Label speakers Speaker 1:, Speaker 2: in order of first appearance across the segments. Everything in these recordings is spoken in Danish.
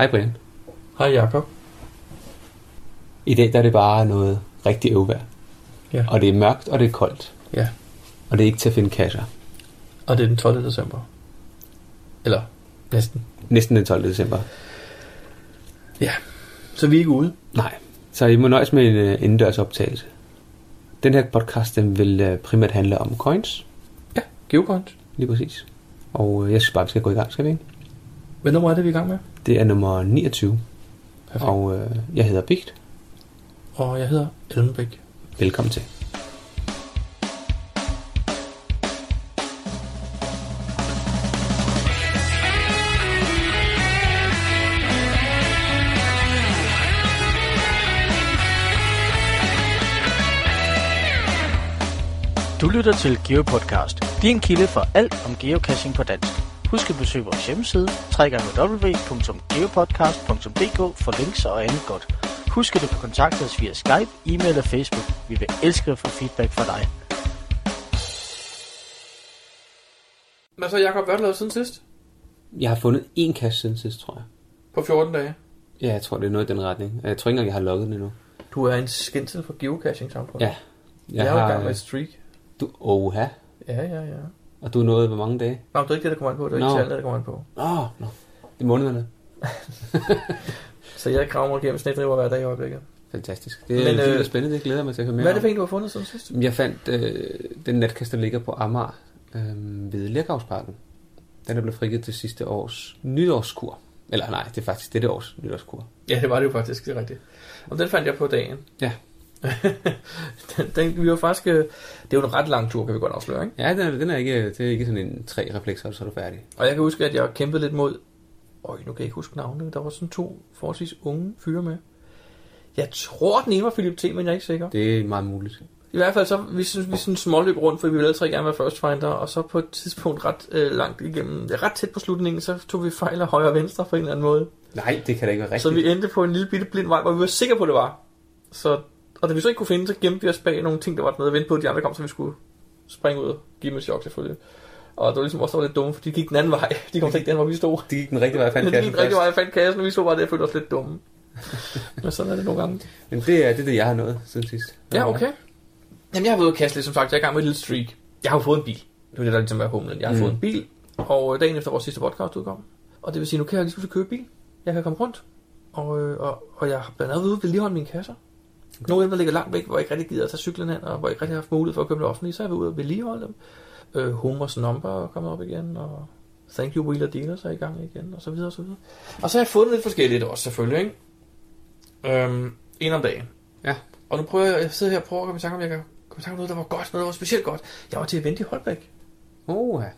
Speaker 1: Hej Brian.
Speaker 2: Hej Jakob.
Speaker 1: I dag der er det bare noget rigtig øvvejr.
Speaker 2: Ja.
Speaker 1: Og det er mørkt, og det er koldt.
Speaker 2: Ja,
Speaker 1: Og det er ikke til at finde kasser.
Speaker 2: og det er den 12. december. Eller næsten.
Speaker 1: Næsten den 12. december.
Speaker 2: Ja, så vi er ikke ude.
Speaker 1: Nej, så I må nøjes med en uh, indendørs optagelse. Den her podcast den vil uh, primært handle om coins,
Speaker 2: Ja, Geocoins.
Speaker 1: lige præcis. Og uh, jeg synes bare, vi skal gå i gang, skal vi ikke?
Speaker 2: Hvad nummer er det, vi er i gang med?
Speaker 1: Det er nummer 29,
Speaker 2: Perfekt.
Speaker 1: og uh, jeg hedder Bigt.
Speaker 2: Og jeg hedder Elmenbæk.
Speaker 1: Velkommen til.
Speaker 3: Du lytter til GeoPodcast, din kilde for alt om geocaching på dansk. Husk at besøge vores hjemmeside, www.geopodcast.dk for links og andet godt. Husk at du kan kontakte os via Skype, e-mail og Facebook. Vi vil elske at få feedback fra dig.
Speaker 2: Men så Jakob, hvad har du lavet siden sidst?
Speaker 1: Jeg har fundet én kasse siden sidst, tror jeg.
Speaker 2: På 14 dage.
Speaker 1: Ja, jeg tror, det er noget i den retning. Jeg tror ikke engang, jeg har logget den endnu.
Speaker 2: Du er en skændsel for geocaching samfundet.
Speaker 1: Ja.
Speaker 2: Jeg, jeg er i gang med et streak.
Speaker 1: Du, oha.
Speaker 2: Ja, ja, ja.
Speaker 1: Og du er nået hvor mange dage?
Speaker 2: Nå, det er ikke det, der kommer an på. Det er
Speaker 1: Nå.
Speaker 2: ikke tallet, der kommer an på.
Speaker 1: Åh, oh, no. Det er månederne.
Speaker 2: Så jeg mig gennem snedriver hver dag i øjeblikket.
Speaker 1: Fantastisk. Det er
Speaker 2: Men,
Speaker 1: fint
Speaker 2: øh,
Speaker 1: spændende, det glæder jeg mig til at høre mere
Speaker 2: Hvad er det for en, du har fundet siden sidst?
Speaker 1: Jeg fandt øh, den natkasse, der ligger på Amager øh, ved Lærgravsparken. Den er blevet frigivet til sidste års nytårskur. Eller nej, det er faktisk dette års nytårskur.
Speaker 2: Ja, det var det jo faktisk, det er rigtigt. Og den fandt jeg på dagen.
Speaker 1: Ja.
Speaker 2: den, den, vi var faktisk, øh, det er jo en ret lang tur, kan vi godt afsløre, ikke?
Speaker 1: Ja, den er, den er ikke, det er ikke sådan en tre reflekser, og så er du færdig.
Speaker 2: Og jeg kan huske, at jeg kæmpede lidt mod, øj, nu kan jeg ikke huske navnet, der var sådan to forholdsvis unge fyre med. Jeg tror, den ene var Philip T., men jeg er ikke sikker.
Speaker 1: Det er meget muligt.
Speaker 2: I hvert fald så, vi synes, vi sådan småløb rundt, for vi ville alle tre gerne være first finder, og så på et tidspunkt ret øh, langt igennem, ja, ret tæt på slutningen, så tog vi fejl af højre og venstre på en eller anden måde.
Speaker 1: Nej, det kan da ikke være rigtigt.
Speaker 2: Så vi endte på en lille bitte blind vej, hvor vi var sikre på, det var. Så, og da vi så ikke kunne finde, så gemte vi os bag nogle ting, der var dernede og vente på, at de andre kom, så vi skulle springe ud og give dem et chok selvfølgelig. Og det var ligesom også, var lidt dumme, for de gik den anden vej. De kom ikke den, hvor vi stod.
Speaker 1: Det gik den rigtige vej, jeg fandt
Speaker 2: Men de
Speaker 1: kassen
Speaker 2: gik rigtig
Speaker 1: først.
Speaker 2: vej, jeg fandt kassen, og vi stod bare der og følte os lidt dumme. Men sådan er det nogle gange.
Speaker 1: Men det er det, det jeg har nået siden sidst.
Speaker 2: Ja, okay. Jamen, jeg har været ude kaste lidt, som sagt. Jeg er i gang med et lille streak. Jeg har jo fået en bil. Det er det, der ligesom er humlen. Jeg har
Speaker 1: Mm.
Speaker 2: fået en bil, og øh, dagen efter vores sidste podcast udkom. Og det vil sige, nu kan jeg lige pludselig købe bil. Jeg kan komme rundt. Og, øh, og, og jeg har blandt andet ude og vedligeholde mine kasser. Nogle af dem, der ligger langt væk, hvor jeg ikke rigtig gider at tage cyklen hen, og hvor jeg ikke rigtig har haft mulighed for at købe det offentlige, så er jeg ude og vedligeholde dem. Øh, Homers number er kommet op igen, og Thank you Wheeler Dealers er i gang igen, og så videre og så videre. Og så har jeg fundet lidt forskelligt også, selvfølgelig, ikke? Øhm, en om dagen.
Speaker 1: Ja.
Speaker 2: Og nu prøver jeg, jeg sidder her og prøver at komme i tanke om, jeg kan komme i tanke om noget, der var godt, noget, der var specielt godt. Jeg var til event i Holbæk.
Speaker 1: Oh, ja.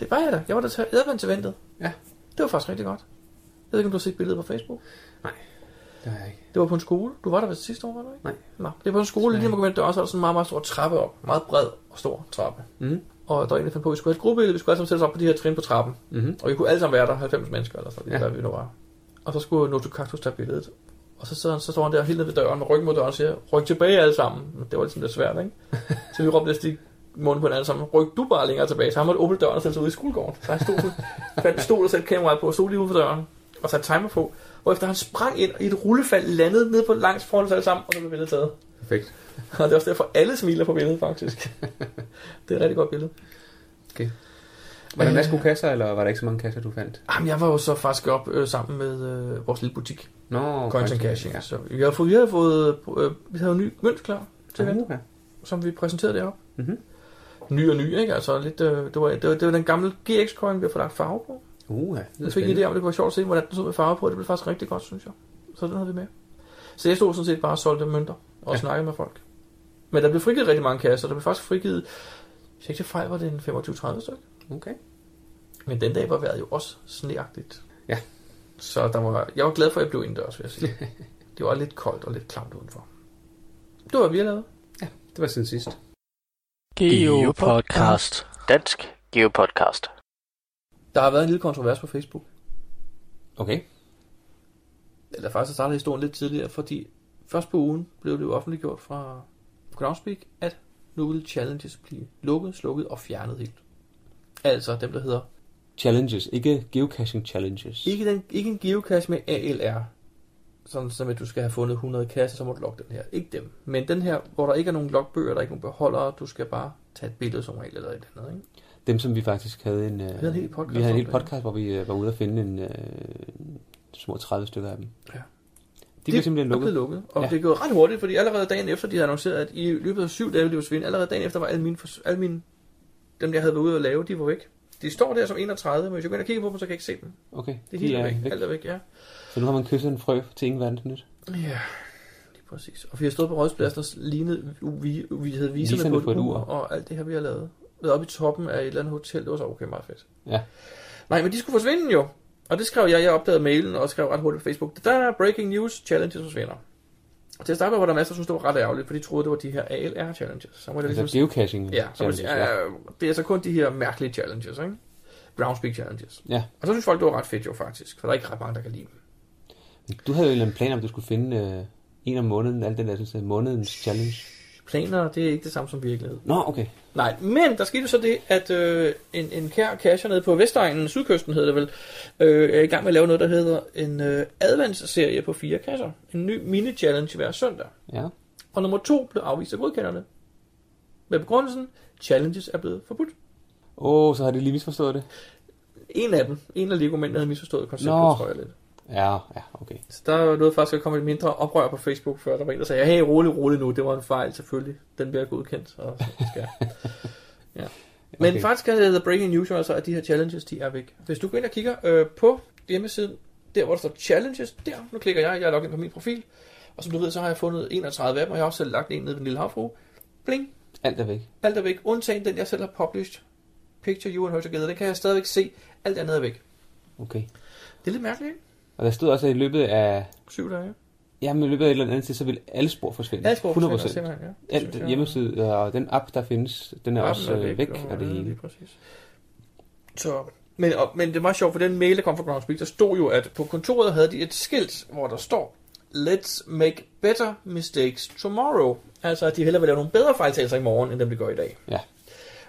Speaker 2: Det var jeg da. Jeg var der til Edvand til eventet.
Speaker 1: Ja.
Speaker 2: Det var faktisk rigtig godt. Jeg ved ikke, om du har set billedet på Facebook.
Speaker 1: Det har jeg ikke.
Speaker 2: Det var på en skole. Du var der vist sidste år, var du ikke?
Speaker 1: Nej.
Speaker 2: Nå, det er på en skole, lige når man døren, så er der sådan en meget, meget stor trappe op. Meget bred og stor trappe.
Speaker 1: Mm.
Speaker 2: Og der var en, der fandt på, at vi skulle have et gruppebillede. Vi skulle alle sammen sætte os op på de her trin på trappen.
Speaker 1: Mm-hmm.
Speaker 2: Og vi kunne alle sammen være der, 90 mennesker eller sådan,
Speaker 1: Ja.
Speaker 2: hvad vi nu var. Og så skulle Noto Cactus tage billedet. Og så, så, så står han der helt nede ved døren med ryggen mod døren og siger, ryk tilbage alle sammen. Men Det var ligesom lidt svært, ikke? så vi råbte i munden på hinanden sammen, ryk du bare længere tilbage. Så han måtte åbne døren og sætte sig ud i skolegården. Så han stod, fandt stol og satte kameraet på og stod lige ude for døren og satte timer på. Hvorefter han sprang ind og i et rullefald landede ned på langs foran os alle sammen, og så blev billedet taget.
Speaker 1: Perfekt.
Speaker 2: Og det er også derfor, alle smiler på billedet, faktisk. det er et rigtig godt billede.
Speaker 1: Var der
Speaker 2: Øh.
Speaker 1: masser gode kasser, eller var der ikke så mange kasser, du fandt?
Speaker 2: Jamen, jeg var jo så faktisk op øh, sammen med øh, vores lille butik.
Speaker 1: Nå,
Speaker 2: Coins and Cash,
Speaker 1: Ja.
Speaker 2: Så vi har fået, vi har fået, øh, vi havde en ny mønt klar til
Speaker 1: Uh, ja.
Speaker 2: som vi præsenterede deroppe.
Speaker 1: Mhm.
Speaker 2: Ny og ny, ikke? Altså lidt, øh, det, var, det, var, det var den gamle GX-coin, vi har fået lagt farve på.
Speaker 1: Uh, ja.
Speaker 2: Jeg fik en idé om, det kunne være sjovt at se, hvordan den så med farve på. Det blev faktisk rigtig godt, synes jeg. Så den havde vi med. Så jeg stod sådan set bare og solgte mønter og
Speaker 1: Ja.
Speaker 2: ja. snakkede med folk. Men der blev frigivet rigtig mange kasser. Der blev faktisk frigivet, hvis jeg ikke fejl, var det en 25-30 stykker.
Speaker 1: Okay.
Speaker 2: Men den dag var vejret jo også sneagtigt.
Speaker 1: Ja.
Speaker 2: Så der var, jeg var glad for, at jeg blev indendørs, vil jeg sige. det var lidt koldt og lidt klamt udenfor. Det var, hvad vi har lavet.
Speaker 1: Det var siden sidst.
Speaker 3: GeoPodcast. Dansk GeoPodcast.
Speaker 2: Der har været en lille kontrovers på Facebook.
Speaker 1: Okay.
Speaker 2: Eller faktisk startede historien lidt tidligere, fordi først på ugen blev det jo offentliggjort fra Groundspeak, at nu vil challenges blive lukket, slukket og fjernet helt. Altså dem, der hedder
Speaker 1: challenges, ikke geocaching challenges.
Speaker 2: Ikke, den, ikke en geocache med ALR, sådan som at du skal have fundet 100 kasser, så må du logge den her. Ikke dem. Men den her, hvor der ikke er nogen logbøger, der er ikke nogen beholdere, du skal bare tage et billede som regel eller et eller andet. Ikke?
Speaker 1: Dem, som vi faktisk havde en, øh,
Speaker 2: havde en hel podcast
Speaker 1: vi havde en hel
Speaker 2: det.
Speaker 1: podcast, hvor vi øh, var ude og finde en, øh, små 30 stykker af dem.
Speaker 2: Ja.
Speaker 1: De blev simpelthen lukket.
Speaker 2: lukket. Og
Speaker 1: Ja.
Speaker 2: det er gået ret hurtigt, fordi allerede dagen efter, de havde annonceret, at i løbet af syv dage ville de forsvinde. Allerede dagen efter var alle mine, alle mine dem, jeg havde været ude at lave, de var væk. De står der som 31, men hvis jeg går ind og kigger på dem, så kan jeg ikke se dem.
Speaker 1: Okay,
Speaker 2: Det er
Speaker 1: de
Speaker 2: helt
Speaker 1: er
Speaker 2: væk.
Speaker 1: væk.
Speaker 2: Alt er væk, ja.
Speaker 1: Så nu har man kysset en frø til ingen verdens nyt.
Speaker 2: Ja, lige præcis. Og vi har stået på Rådspladsen og lignet, vi, vi havde viserne,
Speaker 1: Viserne
Speaker 2: på, et ur, og alt det her, vi har lavet. Været oppe i toppen af et eller andet hotel, det var så okay meget fedt.
Speaker 1: Ja.
Speaker 2: Nej, men de skulle forsvinde jo. Og det skrev jeg, jeg opdagede mailen og skrev ret hurtigt på Facebook. Der er breaking news, challenges forsvinder. Og til at starte med var der masser, der synes, det var ret ærgerligt, for de troede, det var de her ALR challenges. Så var det
Speaker 1: Altså
Speaker 2: ligesom,
Speaker 1: geocaching
Speaker 2: ja, så var det, ja, det er så kun de her mærkelige challenges, ikke? Groundspeak challenges.
Speaker 1: ja.
Speaker 2: Og så synes folk, det var ret fedt jo faktisk, for der er ikke ret mange, der kan lide dem.
Speaker 1: Du havde jo en plan om, at du skulle finde øh, en om måneden, alt den der synes, jeg, månedens challenge.
Speaker 2: Planer, det er ikke det samme som virkelighed.
Speaker 1: Nå, okay.
Speaker 2: Nej, men der skete så det, at øh, en, en kær cacher nede på Vestegnen, Sydkysten hedder det vel, øh, er i gang med at lave noget, der hedder en øh, adventsserie på fire kasser. En ny mini-challenge hver søndag.
Speaker 1: Ja.
Speaker 2: Og nummer to blev afvist af godkenderne. Med begrundelsen, challenges er blevet forbudt.
Speaker 1: Åh, oh, så har de lige misforstået det.
Speaker 2: En af dem, en af Lego-mændene havde misforstået konceptet,
Speaker 1: Nå.
Speaker 2: tror jeg lidt.
Speaker 1: Ja, ja, okay.
Speaker 2: Så der nåede faktisk at komme et mindre oprør på Facebook, før der var en, der sagde, hey, rolig, rolig nu, det var en fejl, selvfølgelig. Den bliver godkendt. Og så skal. ja. Men
Speaker 1: Okay.
Speaker 2: faktisk er the breaking news altså, at de her challenges, de er væk. Hvis du går ind og kigger øh, på hjemmesiden, der hvor der står challenges, der, nu klikker jeg, jeg er logget ind på min profil, og som du ved, så har jeg fundet 31 af dem, og jeg har også selv lagt en ned ved den lille havfru. Bling,
Speaker 1: Alt er væk.
Speaker 2: alt er væk, undtagen den, jeg selv har published. Picture you and her together, den kan jeg stadigvæk se, alt andet er væk.
Speaker 1: Okay.
Speaker 2: Det er lidt mærkeligt, ikke?
Speaker 1: Og der stod også, at i løbet af...
Speaker 2: Syv dage.
Speaker 1: Jamen, i løbet af et eller andet tid, så vil alle spor forsvinde.
Speaker 2: Alt sprog
Speaker 1: 100
Speaker 2: forsvinder simpelthen, ja. Det
Speaker 1: Alt
Speaker 2: jeg-
Speaker 1: hjemmeside og den app, der findes, den er også øh, væk, og det
Speaker 2: ja,
Speaker 1: hele.
Speaker 2: Præcis. Så, men, og, men det er meget sjovt, for den mail, der kom fra Groundspeak, der stod jo, at på kontoret havde de et skilt, hvor der står, Let's make better mistakes tomorrow. Altså, at de hellere vil lave nogle bedre fejltagelser i morgen, end dem de gør i dag.
Speaker 1: Ja.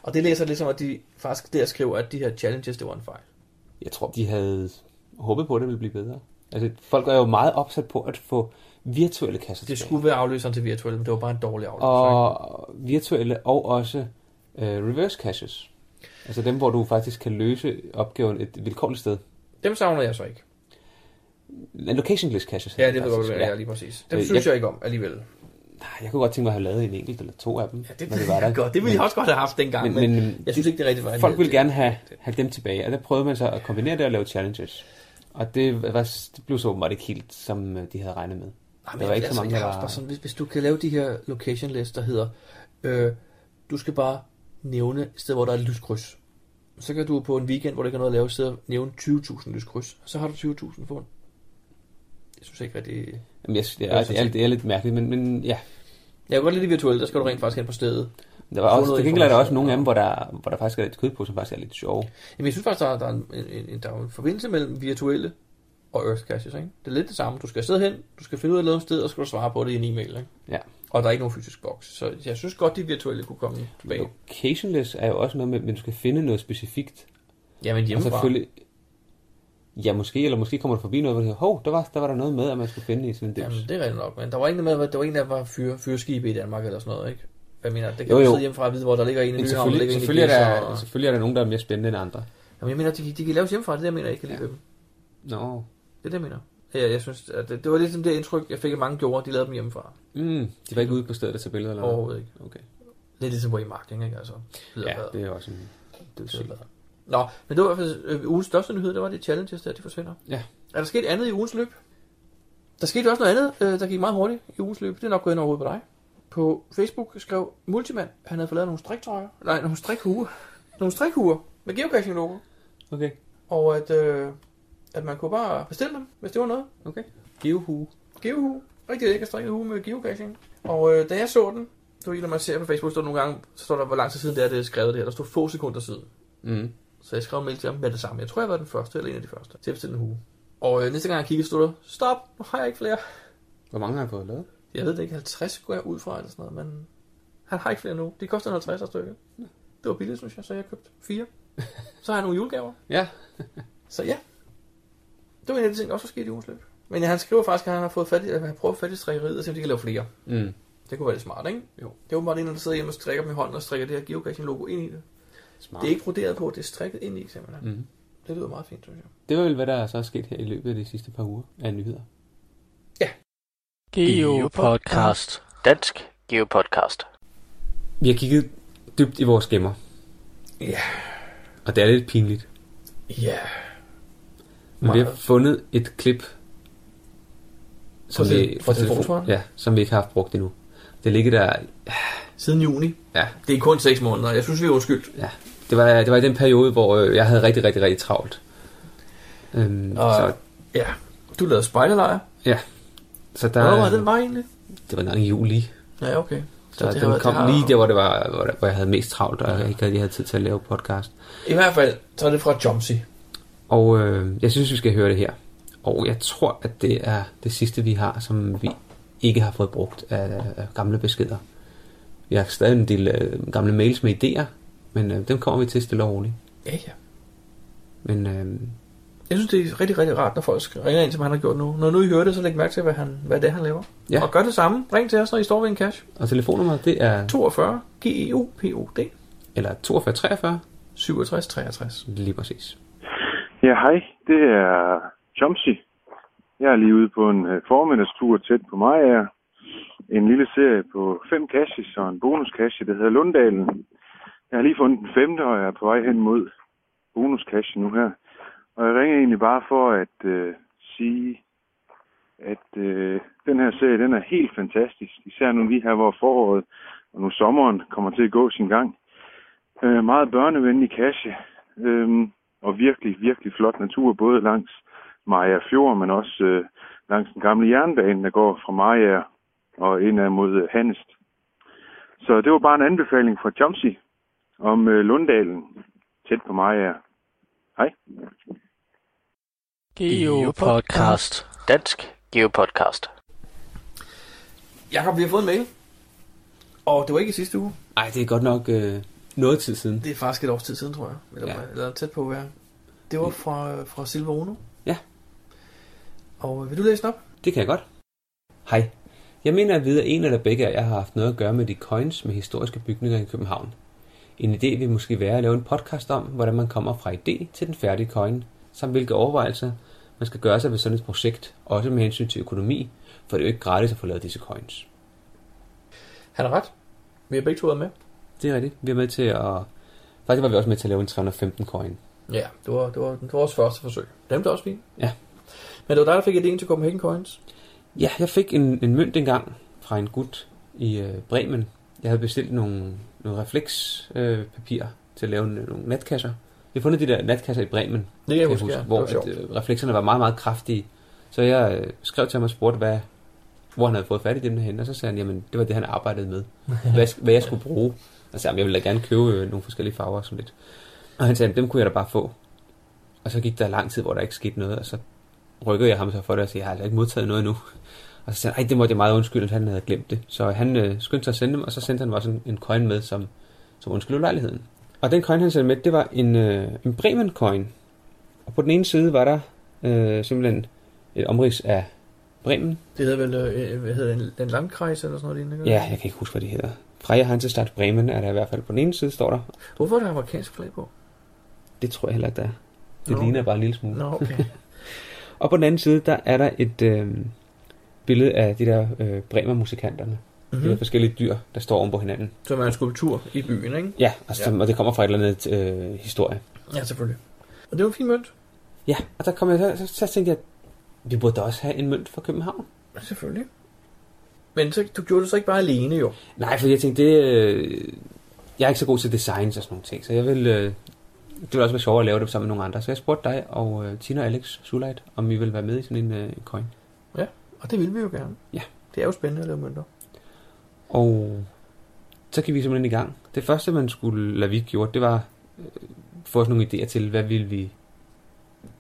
Speaker 2: Og det læser ligesom, at de faktisk der skriver, at de her challenges, det var en fejl.
Speaker 1: Jeg tror, de havde håbet på, at det ville blive bedre. Altså, folk er jo meget opsat på at få virtuelle kasser
Speaker 2: Det skulle være afløseren til virtuelle, men det var bare en dårlig afløser.
Speaker 1: Og virtuelle og også øh, reverse caches. Altså dem, hvor du faktisk kan løse opgaven et vilkårligt sted.
Speaker 2: Dem savner jeg så ikke.
Speaker 1: Location list caches.
Speaker 2: Ja, det ved jeg er lige præcis. Dem
Speaker 1: Øh,
Speaker 2: synes
Speaker 1: jeg-
Speaker 2: jeg ikke om alligevel.
Speaker 1: Nej, Jeg kunne godt tænke mig at have lavet en enkelt eller to af dem.
Speaker 2: Ja, det, det,
Speaker 1: var der.
Speaker 2: godt. det ville jeg også godt have haft dengang,
Speaker 1: Men,
Speaker 2: men,
Speaker 1: men,
Speaker 2: jeg synes ikke, det er rigtigt var
Speaker 1: folk ville gerne have, have dem tilbage, og der prøvede man så at kombinere det og lave challenges. Og det, var, det blev så åbenbart ikke helt, som øh, de havde regnet med.
Speaker 2: Ej,
Speaker 1: Der var ikke så mange, der var-
Speaker 2: bare sådan, hvis, hvis du kan lave de her location lists, der hedder, øh, du skal bare nævne et sted, hvor der er et lyskryds. Så kan du på en weekend, hvor der ikke er noget at lave, sidde og nævne 20.000 lyskryds. Så har du 20.000 fund. Jeg synes ikke rigtig...
Speaker 1: Jamen, jeg, det, er,
Speaker 2: er
Speaker 1: det, er, det er lidt mærkeligt, men, men ja.
Speaker 2: Jeg kan godt lide det virtuelle, der skal du rent faktisk hen på stedet.
Speaker 1: Der var også,
Speaker 2: noget
Speaker 1: til gengæld er der også nogle af dem, hvor der, hvor der faktisk er lidt kød på, som faktisk er lidt sjove.
Speaker 2: Jamen, jeg synes faktisk, der er, der er, en, en, en, der er en forbindelse mellem virtuelle og Earth Caches, ikke? Det er lidt det samme. Du skal sidde hen, du skal finde ud af et sted, og så skal du svare på det i en e-mail, ikke?
Speaker 1: Ja.
Speaker 2: Og der er ikke nogen fysisk boks. Så jeg synes godt, de virtuelle kunne komme tilbage.
Speaker 1: Locationless er jo også noget med, men du skal finde noget specifikt.
Speaker 2: Jamen
Speaker 1: Og
Speaker 2: hjemmefra.
Speaker 1: selvfølgelig, ja måske, eller måske kommer du forbi noget, hvor du siger, hov, der var, der var der noget med, at man skulle finde i sådan en dims.
Speaker 2: Jamen, det er rigtigt nok, men der var ingen med, der var en, der var fyr, fyrskibe i Danmark eller sådan noget, ikke? Jeg mener, det kan
Speaker 1: Jo,
Speaker 2: jo, sidde hjemmefra og vide, hvor der ligger en i Nyhavn, der ligger
Speaker 1: selvfølgelig,
Speaker 2: en i
Speaker 1: selvfølgelig, er der,
Speaker 2: og...
Speaker 1: selvfølgelig er der nogen, der er mere spændende end andre.
Speaker 2: Jamen, jeg mener, de, de kan laves hjemmefra, det er det, jeg mener, jeg ikke kan lide
Speaker 1: Ja.
Speaker 2: dem.
Speaker 1: Nå,
Speaker 2: Det er det, jeg mener. Ja, jeg synes, at det, det var lidt som det indtryk, jeg fik, at mange gjorde, de lavede dem hjemmefra.
Speaker 1: mm, de var ikke ude på stedet at tage billeder eller noget?
Speaker 2: Overhovedet ikke.
Speaker 1: Okay.
Speaker 2: Lidt ligesom Waymarking, ikke? Altså,
Speaker 1: Ja, det er også en dødssyg.
Speaker 2: Nå, men det var i hvert fald øh, ugens største nyhed, det var de challenges der, de forsvinder.
Speaker 1: Ja.
Speaker 2: Er der sket andet i ugens løb? Der skete også noget andet, øh, der gik meget hurtigt i ugens løb. Det er nok gået ind over hovedet på dig. På Facebook skrev Multiman, at han havde fået lavet nogle striktrøjer. Nej, nogle strikhuer. Nogle strikhuer med geocaching logo.
Speaker 1: Okay,
Speaker 2: Og at, øh, at man kunne bare bestille dem, hvis det var noget.
Speaker 1: okay. Geohue.
Speaker 2: Geohue. Rigtig lækker strikket hue med geocaching. Og øh, da jeg så den, du ved, når man ser på Facebook, står der nogle gange, så står der, hvor lang tid siden det er, det er skrevet det her. Der stod få sekunder siden.
Speaker 1: Mm.
Speaker 2: Så jeg skrev en mail til ham med det samme. Jeg tror, jeg var den første, eller en af de første, til at bestille en hue. Og øh, næste gang jeg kiggede, stod der, stop, nu har jeg ikke flere.
Speaker 1: Hvor mange har jeg fået lavet?
Speaker 2: Jeg ved det ikke, 50 går jeg ud fra, eller sådan noget, men han har ikke flere nu. De koster en 50 stykke. Det var billigt, synes jeg, så jeg købte fire. Så har jeg nogle julegaver.
Speaker 1: Ja.
Speaker 2: Så ja. Det var en af de ting, der også var sket i ugens løb. Men ja, han skriver faktisk, at han har fået fat i, at han prøver fat i strikkeriet, og se om de kan lave flere.
Speaker 1: Mm.
Speaker 2: Det kunne være lidt smart, ikke?
Speaker 1: Jo.
Speaker 2: Det er åbenbart en, der sidder hjemme og strikker med hånden og strikker det her geocaching-logo ind i det.
Speaker 1: Smart.
Speaker 2: Det er ikke broderet på, det er strikket ind i simpelthen.
Speaker 1: Mm.
Speaker 2: Det lyder meget fint, synes jeg.
Speaker 1: Det var vel, hvad der så er sket her i løbet af de sidste par uger af nyheder.
Speaker 3: Geopodcast. Dansk Geopodcast.
Speaker 1: Vi har kigget dybt i vores gemmer,
Speaker 2: Ja.
Speaker 1: og det er lidt pinligt.
Speaker 2: Ja.
Speaker 1: Men vi har fundet et klip,
Speaker 2: Fra te- fra telefonsvaren?
Speaker 1: ja, som vi ikke har haft brugt endnu. Det ligger der,
Speaker 2: Siden juni.
Speaker 1: ja,
Speaker 2: Det er kun 6 måneder. Jeg synes, vi er undskyldt.
Speaker 1: ja. Det var, det var i den periode, hvor øh, jeg havde rigtig, rigtig, rigtig travlt. Øhm,
Speaker 2: Og-
Speaker 1: så,
Speaker 2: Ja. Du lavede spejderlejr.
Speaker 1: Så der,
Speaker 2: Hvornår var den var egentlig?
Speaker 1: det var i juli.
Speaker 2: Ja, okay.
Speaker 1: Så
Speaker 2: det
Speaker 1: den
Speaker 2: har-
Speaker 1: kom
Speaker 2: det har-
Speaker 1: lige der, hvor, det var, hvor, hvor jeg havde mest travlt, og jeg ikke rigtig havde tid til at lave podcast.
Speaker 2: I hvert fald, så er det fra Jomsy.
Speaker 1: Og øh, jeg synes, vi skal høre det her. Og jeg tror, at det er det sidste, vi har, som vi ikke har fået brugt af, af gamle beskeder. Vi har stadig en del øh, gamle mails med idéer, men øh, dem kommer vi til stille og roligt.
Speaker 2: Ja, ja.
Speaker 1: Men øh,
Speaker 2: Jeg synes, det er rigtig, rigtig rart, når folk ringer ind, som han har gjort nu. Når nu I hører det, så læg mærke til, hvad, han, hvad det er, han laver.
Speaker 1: Ja.
Speaker 2: Og gør det samme. Ring til os, når I står ved en cash.
Speaker 1: og telefonnummeret, det er
Speaker 2: 42 GEOPOD
Speaker 1: eller 42 43,
Speaker 2: 67 63.
Speaker 1: lige præcis.
Speaker 4: Ja, hej. Det er Chomsy. Jeg er lige ude på en øh, formiddagstur tæt på mig her. En lille serie på fem caches og en bonuscache, der hedder Lunddalen. Jeg har lige fundet den femte, og jeg er på vej hen mod bonuscache nu her. Og jeg ringer egentlig bare for at øh, sige, at øh, den her serie, den er helt fantastisk. Især nu lige her, hvor foråret og nu sommeren kommer til at gå sin gang. Øh, meget børnevenlig kasse. Øh, og virkelig, virkelig flot natur, både langs Maja Fjord, men også øh, langs den gamle jernbane, der går fra Maja og ind mod øh, Hannest. Så det var bare en anbefaling fra Chomsey om øh, Lunddalen, tæt på Maja. Hej.
Speaker 3: Geopodcast. Dansk Geopodcast.
Speaker 2: Jakob, vi har fået en mail. Og det var ikke i sidste uge.
Speaker 1: Ej, det er godt nok øh, noget tid siden.
Speaker 2: Det er faktisk et års tid siden, tror jeg. Eller,
Speaker 1: Ja.
Speaker 2: ja. eller tæt på at være. Det var fra, fra Silva Uno.
Speaker 1: Ja.
Speaker 2: Og vil du læse den op?
Speaker 1: Det kan jeg godt. Hej. Jeg mener at vide, at en eller begge af jer har haft noget at gøre med de coins med historiske bygninger i København. En idé vil måske være at lave en podcast om, hvordan man kommer fra idé til den færdige coin, samt hvilke overvejelser man skal gøre sig ved sådan et projekt, også med hensyn til økonomi, for det er jo ikke gratis at få lavet disse coins.
Speaker 2: Han har ret. Vi har begge to været med.
Speaker 1: Det er rigtigt. Vi er med til at... Faktisk var vi også med til at lave en 315 coin.
Speaker 2: Ja, det var, det var, det var vores første forsøg. Dem er også fint.
Speaker 1: Ja.
Speaker 2: Men det var dig, der fik idéen til Copenhagen Coins.
Speaker 1: Ja, jeg fik en, en mønt engang fra en gut i øh, Bremen. Jeg havde bestilt nogle, nogle reflekspapir øh, til at lave en, nogle natkasser. Vi har fundet de der natkasser i Bremen,
Speaker 2: Det kan jeg huske, ja.
Speaker 1: hvor at, øh, reflekserne var meget, meget kraftige. Så jeg øh, skrev til ham og spurgte, hvad, hvor han havde fået fat i dem derhen, og så sagde han, jamen det var det, han arbejdede med. Hvad, hvad jeg skulle bruge. Og så sagde jeg ville da gerne købe øh, nogle forskellige farver sådan lidt. Og han sagde, dem kunne jeg da bare få. Og så gik der lang tid, hvor der ikke skete noget, og så rykkede jeg ham så for det og sagde, jeg har altså ikke modtaget noget endnu. Og så sagde han, det måtte jeg meget undskylde, at han havde glemt det. Så han øh, skyndte sig at sende dem, og så sendte han mig også en, en coin med, som, som undskyldte lejligheden. Og den coin, han sendte med, det var en, øh, en Bremen coin. Og på den ene side var der øh, simpelthen et omrids af Bremen.
Speaker 2: Det hedder vel, øh, hvad hedder det, en landkreis eller sådan noget lignende?
Speaker 1: Ja, jeg kan ikke huske, hvad det hedder. Freja Hansestadt Bremen er der i hvert fald på den ene side, står der.
Speaker 2: Hvorfor er der amerikansk flag på?
Speaker 1: Det tror jeg heller ikke, der er. Det
Speaker 2: Nå.
Speaker 1: ligner bare en lille smule.
Speaker 2: Nå, okay.
Speaker 1: Og på den anden side, der er der et øh, billede af de der øh, Bremer-musikanterne. Mm.
Speaker 2: Mm-hmm.
Speaker 1: forskellige dyr, der står oven på hinanden.
Speaker 2: Som er en skulptur i byen, ikke?
Speaker 1: Ja, altså,
Speaker 2: Ja.
Speaker 1: ja. og det kommer fra et eller andet øh, historie.
Speaker 2: Ja, selvfølgelig. Og det var en fin mønt.
Speaker 1: Ja, og der kom jeg, så, så, så tænkte jeg, vi burde da også have en mønt fra København.
Speaker 2: Ja, selvfølgelig. Men så, du gjorde det så ikke bare alene, jo.
Speaker 1: Nej, for jeg tænkte, det, øh, jeg er ikke så god til designs og sådan nogle ting, så jeg vil, øh, det ville også være sjovt at lave det sammen med nogle andre. Så jeg spurgte dig og øh, Tina og Alex Suleit, om I ville være med i sådan en, øh, coin.
Speaker 2: Og det ville vi jo gerne.
Speaker 1: Ja.
Speaker 2: Det er jo spændende at lave mønter.
Speaker 1: Og så gik vi simpelthen i gang. Det første, man skulle lade vi gjort, det var øh, få os nogle idéer til, hvad ville vi,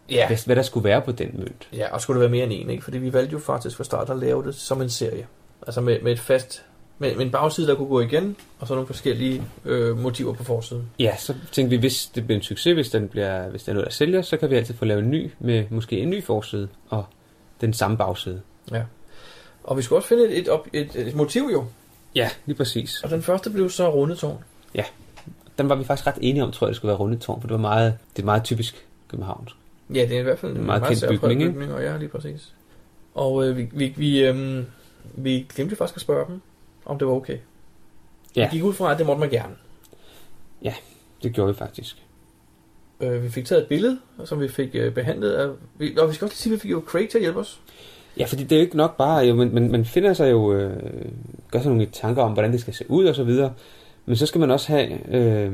Speaker 2: Ja.
Speaker 1: hvad, hvad der skulle være på den mønt.
Speaker 2: Ja, og skulle det være mere end en, ikke? Fordi vi valgte jo faktisk fra start at lave det som en serie. Altså med, med et fast med, med en bagside, der kunne gå igen, og så nogle forskellige øh, motiver på forsiden.
Speaker 1: Ja, så tænkte vi, hvis det bliver en succes, hvis, den bliver, hvis det er noget, der sælger, så kan vi altid få lavet en ny med måske en ny forside og den samme bagside.
Speaker 2: Ja. Og vi skulle også finde et, et, et, et motiv jo.
Speaker 1: Ja, lige præcis.
Speaker 2: Og den første blev så rundetårn.
Speaker 1: Den var vi faktisk ret enige om, tror jeg, det skulle være rundetårn, for det var meget, det er meget typisk københavnsk.
Speaker 2: Ja, det er i hvert fald en meget,
Speaker 1: meget kendt bygning, ikke?
Speaker 2: bygning, og ja, lige præcis. Og øh, vi, vi, vi, øh, vi glemte faktisk at spørge dem, om det var okay.
Speaker 1: Ja.
Speaker 2: Vi gik ud fra, at det måtte man gerne.
Speaker 1: Det gjorde vi faktisk.
Speaker 2: Øh, vi fik taget et billede, som vi fik øh, behandlet af... Vi, og vi skal også lige sige, at vi fik jo Craig til at hjælpe os.
Speaker 1: Ja, fordi det er jo ikke nok bare, jo, man, man, man finder sig jo, øh, gør sig nogle tanker om, hvordan det skal se ud og så videre, men så skal man også have, øh,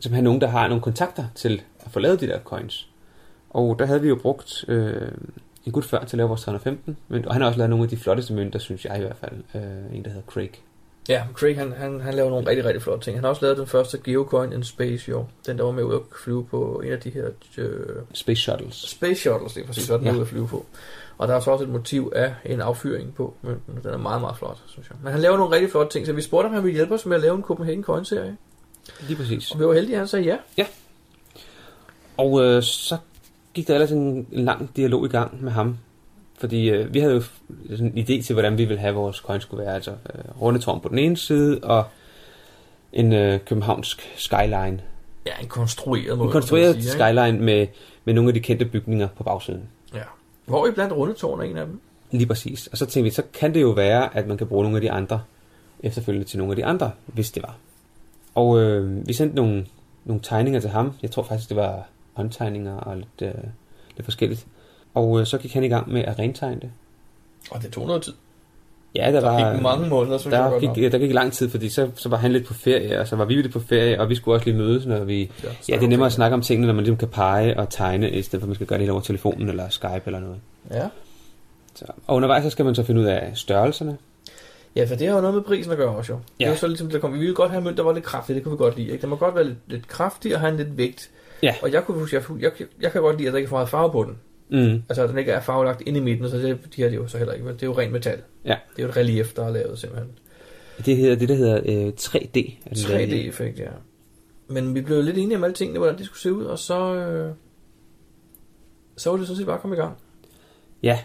Speaker 1: så have nogen, der har nogle kontakter til at få lavet de der coins. Og der havde vi jo brugt øh, en gut før til at lave vores 315, men, og han har også lavet nogle af de flotteste mønter, synes jeg i hvert fald. Øh, en, der hedder Craig.
Speaker 2: Ja, Craig han, han, han laver nogle rigtig, rigtig flotte ting. Han har også lavet den første Geocoin in Space, jo. Den, der var med ud at flyve på en af de her øh,
Speaker 1: Space Shuttles.
Speaker 2: Space Shuttles, det er præcis, hvad den
Speaker 1: Ja.
Speaker 2: ude at flyve på. Og der er så også et motiv af en affyring på mønten. Den er meget, meget flot, synes jeg. Men han laver nogle rigtig flotte ting, så vi spurgte, om han ville hjælpe os med at lave en Copenhagen Coin-serie.
Speaker 1: Lige præcis.
Speaker 2: Og vi var heldige, at han sagde ja.
Speaker 1: Og øh, så gik der ellers en, en lang dialog i gang med ham. Fordi øh, vi havde jo sådan en idé til, hvordan vi ville have vores coin skulle være. Altså øh, rundetårn på den ene side, og en øh, københavnsk skyline.
Speaker 2: Ja, en konstrueret måde.
Speaker 1: En konstrueret
Speaker 2: sige, ikke?
Speaker 1: skyline med, med nogle af de kendte bygninger på bagsiden.
Speaker 2: Hvor i blandt rundetårn er en af dem?
Speaker 1: Lige præcis. Og så tænkte vi, så kan det jo være, at man kan bruge nogle af de andre efterfølgende til nogle af de andre, hvis det var. Og øh, vi sendte nogle, nogle tegninger til ham. Jeg tror faktisk, det var håndtegninger og lidt, øh, lidt forskelligt. Og øh, så gik han i gang med at rentegne det.
Speaker 2: Og det tog noget tid.
Speaker 1: Ja, der,
Speaker 2: Der
Speaker 1: var,
Speaker 2: gik mange måneder, synes jeg
Speaker 1: der gik,
Speaker 2: nok.
Speaker 1: ja, der gik lang tid, fordi så, så var han lidt på ferie, og så var vi lidt på ferie, og vi skulle også lige mødes, når vi... Ja, det er nemmere at snakke om tingene, når man ligesom kan pege og tegne, i stedet for at man skal gøre det hele over telefonen eller Skype eller noget.
Speaker 2: Ja.
Speaker 1: Så, og undervejs så skal man så finde ud af størrelserne.
Speaker 2: Ja, for det har jo noget med prisen at gøre også jo. Ja. Det
Speaker 1: Ja.
Speaker 2: er jo så ligesom, der kom, vi ville godt have en mønt, der var lidt kraftig, det kunne vi godt lide. Ikke? Den må godt være lidt, lidt kraftig og have en lidt vægt.
Speaker 1: Ja.
Speaker 2: Og jeg, kunne, huske, jeg, jeg, jeg kan godt lide, at der ikke er for meget farve på den.
Speaker 1: Mm.
Speaker 2: Altså, at den ikke er farvelagt inde i midten, så det, de her det er jo så heller ikke. Det er jo rent metal.
Speaker 1: Ja.
Speaker 2: Det er jo et relief, der er lavet simpelthen.
Speaker 1: Det hedder det, der hedder øh, 3D. Er det lavet i.
Speaker 2: 3D-effekt, ja. Men vi blev lidt enige om alle tingene, hvordan det skulle se ud, og så, øh, så var det sådan set bare at komme i gang.
Speaker 1: Ja,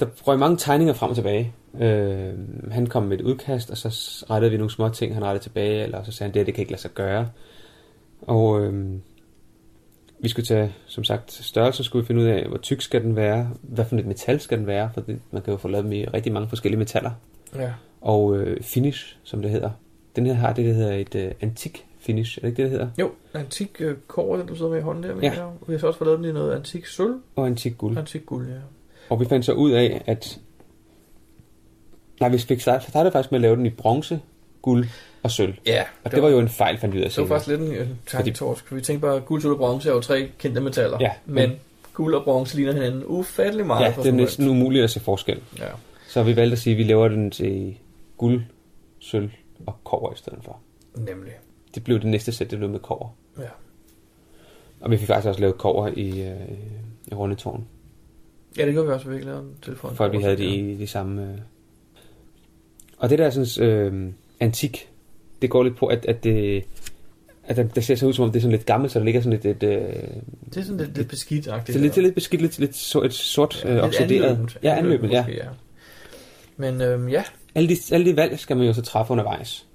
Speaker 1: der røg mange tegninger frem og tilbage. Øh, han kom med et udkast, og så rettede vi nogle små ting, han rettede tilbage, eller så sagde han, det, her, det kan ikke lade sig gøre. Og øh, vi skulle tage, som sagt, størrelse skulle vi finde ud af, hvor tyk skal den være, hvad for et metal skal den være, for det, man kan jo få lavet dem i rigtig mange forskellige metaller.
Speaker 2: Ja.
Speaker 1: Og øh, finish, som det hedder. Den her har det, der hedder et øh, antik finish, er det ikke det, det hedder?
Speaker 2: Jo, antik øh, kår, den du sidder med i hånden der.
Speaker 1: Ja.
Speaker 2: Ja. Vi har så også fået lavet den i noget antik sølv,
Speaker 1: Og antik guld.
Speaker 2: antik guld, ja.
Speaker 1: Og vi fandt så ud af, at... Nej, vi fik start- startede faktisk med at lave den i bronze, guld og sølv.
Speaker 2: Ja,
Speaker 1: Og det var jo en fejl, fandt vi ud af
Speaker 2: Det var faktisk lidt en øh, tanketorsk. Vi tænkte bare, at guld, sølv og bronze er jo tre kendte metaller.
Speaker 1: Ja,
Speaker 2: men guld og bronze ligner hinanden ufattelig meget.
Speaker 1: Ja, det er næsten umuligt at se forskel.
Speaker 2: Ja.
Speaker 1: Så vi valgte at sige, at vi laver den til guld, sølv og kover i stedet for.
Speaker 2: Nemlig.
Speaker 1: Det blev det næste sæt, det blev med kover.
Speaker 2: Ja.
Speaker 1: Og vi fik faktisk også lavet kover i, øh, i rundetårn,
Speaker 2: ja, det gjorde vi også, vi ikke lavede en telefon.
Speaker 1: for at vi havde det i de samme... Øh. Og det der sådan, øh, antik, det går lidt på, at, at det... At der, der ser så ud som om, det er sådan lidt gammelt, så der ligger sådan lidt... Et, øh,
Speaker 2: Det er sådan lidt, lidt beskidt
Speaker 1: det er lidt, det lidt beskidt, lidt, lidt så, et sort øh, oxideret. Ja, anløbet, ja.
Speaker 2: Måske, ja. Men øhm, ja,
Speaker 1: Alle de, alle de valg skal man jo så træffe undervejs.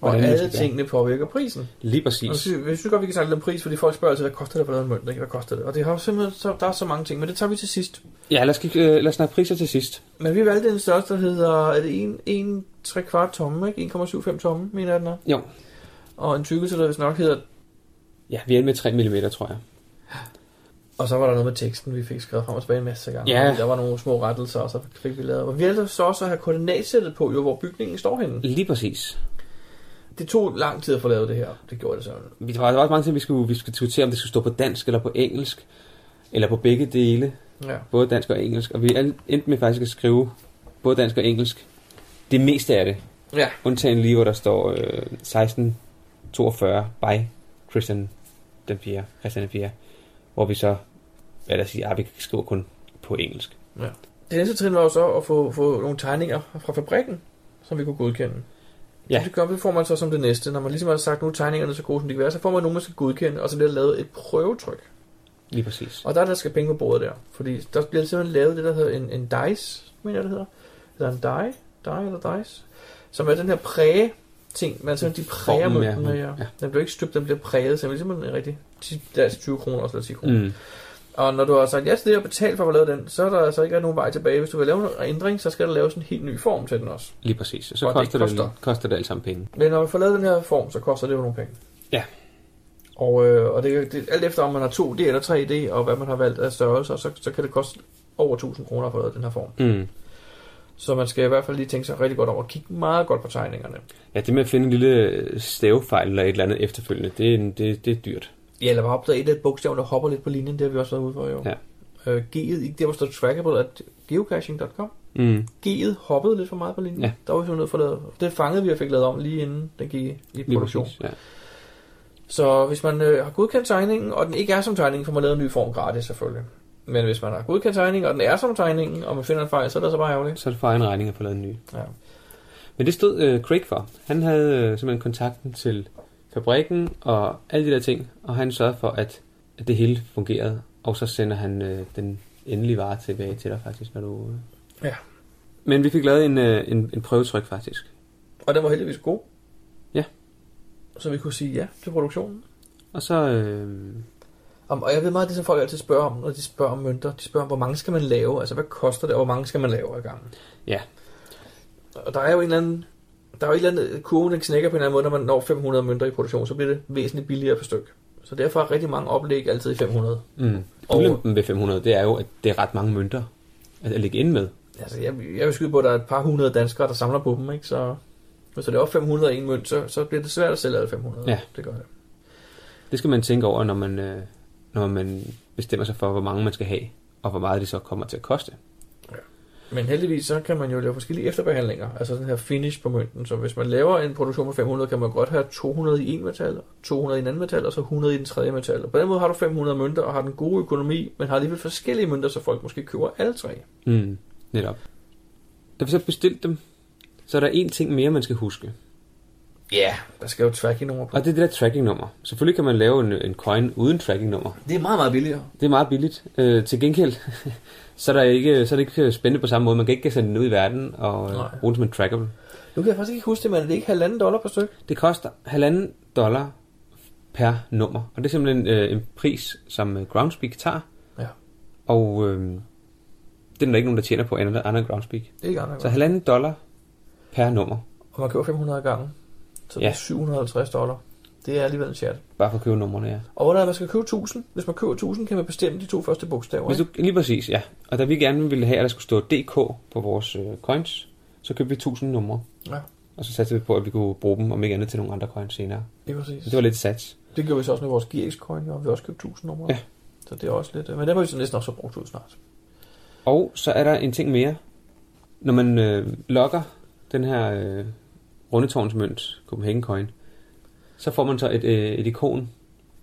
Speaker 2: Og
Speaker 1: Hvordan
Speaker 2: alle
Speaker 1: gøre.
Speaker 2: tingene påvirker prisen.
Speaker 1: Lige præcis.
Speaker 2: så, jeg synes godt, vi kan snakke lidt om pris, fordi folk spørger altid, hvad koster det lave en mønt? Ikke? Hvad koster det? Og det har simpelthen, så, der er så mange ting, men det tager vi til sidst.
Speaker 1: Ja, lad os, øh, lad os snakke priser til sidst.
Speaker 2: Men vi valgte en størrelse, der hedder, er det 1, 1 3 kvart tomme, ikke? 1,75 tomme, mener jeg den er.
Speaker 1: Jo.
Speaker 2: Og en tykkelse, der vist nok hedder,
Speaker 1: Ja, vi er med 3 mm, tror jeg.
Speaker 2: og så var der noget med teksten, vi fik skrevet frem og tilbage en masse gange.
Speaker 1: Ja.
Speaker 2: Der var nogle små rettelser, og så fik vi lavet. Og vi valgte så også at have koordinatsættet på, jo, hvor bygningen står henne.
Speaker 1: Lige præcis.
Speaker 2: Det tog lang tid at få lavet det her. Det gjorde det så.
Speaker 1: Vi- var, også mange ting, vi skulle, vi skulle diskutere, om det skulle stå på dansk eller på engelsk. Eller på begge dele.
Speaker 2: Ja.
Speaker 1: Både dansk og engelsk. Og vi endte med faktisk at skrive både dansk og engelsk. Det meste af det.
Speaker 2: Ja.
Speaker 1: Undtagen lige, hvor der står øh, 1642 by Christian den 4. Christian den 4. Hvor vi så, hvad der siger, at vi skriver kun på engelsk.
Speaker 2: Det næste trin var jo så at få, få nogle tegninger fra fabrikken. som vi kunne godkende.
Speaker 1: Ja.
Speaker 2: Det, gør, det får man så som det næste. Når man ligesom har sagt, nu er tegningerne så gode, som de kan være, så får man nogen, man skal godkende, og så bliver der lavet et prøvetryk.
Speaker 1: Lige præcis.
Speaker 2: Og der er der skal penge på bordet der. Fordi der bliver simpelthen lavet det, der hedder en, en dice, mener jeg, det hedder. Eller en die, die eller dice. Som er den her præge ting. Man simpelthen de præger mønten med, ja. Den bliver ikke støbt, den bliver præget. Så det er simpelthen en rigtig 10, der er 20 kroner også, eller 10 kroner.
Speaker 1: Mm.
Speaker 2: Og når du har sagt ja til det og betalt for at lave den, så er der altså ikke nogen vej tilbage. Hvis du vil lave en ændring, så skal der laves en helt ny form til den også.
Speaker 1: Lige præcis. Og så
Speaker 2: Og
Speaker 1: koster det,
Speaker 2: koster.
Speaker 1: det, koster det alt sammen penge.
Speaker 2: Men når vi får lavet den her form, så koster det jo nogle penge.
Speaker 1: Ja.
Speaker 2: Og, øh, og det, det, alt efter om man har 2D eller 3D, og hvad man har valgt af størrelser, så, så kan det koste over 1000 kroner at få lavet den her form.
Speaker 1: Mm.
Speaker 2: Så man skal i hvert fald lige tænke sig rigtig godt over. Kigge meget godt på tegningerne.
Speaker 1: Ja, det med at finde en lille stavefejl eller et eller andet efterfølgende, det det, det er dyrt.
Speaker 2: Ja, eller bare opdage et af bogstaverne, der hopper lidt på linjen. Det har vi også været ude for jo.
Speaker 1: Ja.
Speaker 2: Øh, G'et, ikke der hvor står trackable, at geocaching.com.
Speaker 1: Mm.
Speaker 2: G'et hoppede lidt for meget på linjen.
Speaker 1: Ja.
Speaker 2: Der var vi nødt for lavet. Det fangede vi og fik lavet om lige inden den gik i produktion.
Speaker 1: præcis, ja.
Speaker 2: Så hvis man øh, har godkendt tegningen, og den ikke er som tegningen, får man lavet en ny form gratis selvfølgelig. Men hvis man har godkendt tegningen, og den er som tegningen, og man finder en fejl, så er det så bare ærgerligt.
Speaker 1: Så er det for egen regning at få lavet en ny.
Speaker 2: Ja.
Speaker 1: Men det stod øh, Craig for. Han havde øh, simpelthen kontakten til fabrikken og alle de der ting, og han sørgede for, at, at det hele fungerede. Og så sender han øh, den endelige vare tilbage til dig faktisk, når du... Øh...
Speaker 2: Ja.
Speaker 1: Men vi fik lavet en, øh, en, en prøvetryk faktisk.
Speaker 2: Og den var heldigvis god.
Speaker 1: Ja.
Speaker 2: Så vi kunne sige ja til produktionen.
Speaker 1: Og så... Øh...
Speaker 2: Om, og jeg ved meget af det, som folk altid spørger om, når de spørger om mønter. De spørger om, hvor mange skal man lave? Altså, hvad koster det, og hvor mange skal man lave ad gangen?
Speaker 1: Ja.
Speaker 2: Og der er jo en eller anden... Der er jo et eller andet kurve, den knækker på en eller anden måde, når man når 500 mønter i produktion, så bliver det væsentligt billigere per styk. Så derfor er rigtig mange oplæg altid i 500.
Speaker 1: Mm.
Speaker 2: Og-
Speaker 1: Ulempen ved 500, det er jo, at det er ret mange mønter at, at lægge ind med.
Speaker 2: Altså, jeg, jeg vil skyde på, at der er et par hundrede danskere, der samler på dem, ikke? Så hvis der er 500 i en mønt, så, så bliver det svært at sælge alle 500.
Speaker 1: Ja.
Speaker 2: Det gør det.
Speaker 1: Det skal man tænke over, når man, øh, når man bestemmer sig for, hvor mange man skal have, og hvor meget det så kommer til at koste.
Speaker 2: Men heldigvis, så kan man jo lave forskellige efterbehandlinger. Altså den her finish på mønten. Så hvis man laver en produktion på 500, kan man godt have 200 i en metal, 200 i en anden metal, og så 100 i den tredje metal. Og på den måde har du 500 mønter, og har den gode økonomi, men har alligevel forskellige mønter, så folk måske køber alle tre.
Speaker 1: Mm, netop. Da vi så bestilte dem, så er der en ting mere, man skal huske.
Speaker 2: Ja, yeah, der skal jo tracking-nummer på.
Speaker 1: Og det er det der tracking-nummer. Selvfølgelig kan man lave en, en coin uden tracking-nummer.
Speaker 2: Det er meget, meget billigere.
Speaker 1: Det er meget billigt. Øh, til gengæld, så er, der ikke, så er det ikke spændende på samme måde. Man kan ikke sende den ud i verden og øh,
Speaker 2: Nej.
Speaker 1: bruge den som en trackable.
Speaker 2: Nu kan jeg faktisk ikke huske det, men er det ikke halvanden dollar per styk?
Speaker 1: Det koster halvanden dollar per nummer. Og det er simpelthen øh, en pris, som øh, Groundspeak tager.
Speaker 2: Ja.
Speaker 1: Og øh, det er der ikke nogen, der tjener på andet andet end Groundspeak.
Speaker 2: Det er ikke andre.
Speaker 1: Så halvanden dollar per nummer.
Speaker 2: Og man køber 500 gange. Så det
Speaker 1: Ja.
Speaker 2: er 750 dollar. Det er alligevel en chat.
Speaker 1: Bare for at købe numrene, ja.
Speaker 2: Og hvordan er man skal købe 1000? Hvis man køber 1000, kan man bestemme de to første bogstaver.
Speaker 1: Hvis du, lige præcis, ja. Og da vi gerne ville have, at der skulle stå DK på vores øh, coins, så købte vi 1000 numre.
Speaker 2: Ja.
Speaker 1: Og så satte vi på, at vi kunne bruge dem, om ikke andet, til nogle andre coins senere.
Speaker 2: Det er præcis.
Speaker 1: Så det var lidt sats.
Speaker 2: Det gjorde vi så også med vores GX-coin, og vi også købt 1000 numre.
Speaker 1: Ja.
Speaker 2: Så det er også lidt... Men det må vi så næsten også have brugt ud snart.
Speaker 1: Og så er der en ting mere. Når man øh, logger den her øh, rundetårnsmønt, Copenhagen Coin, så får man så et, øh, et ikon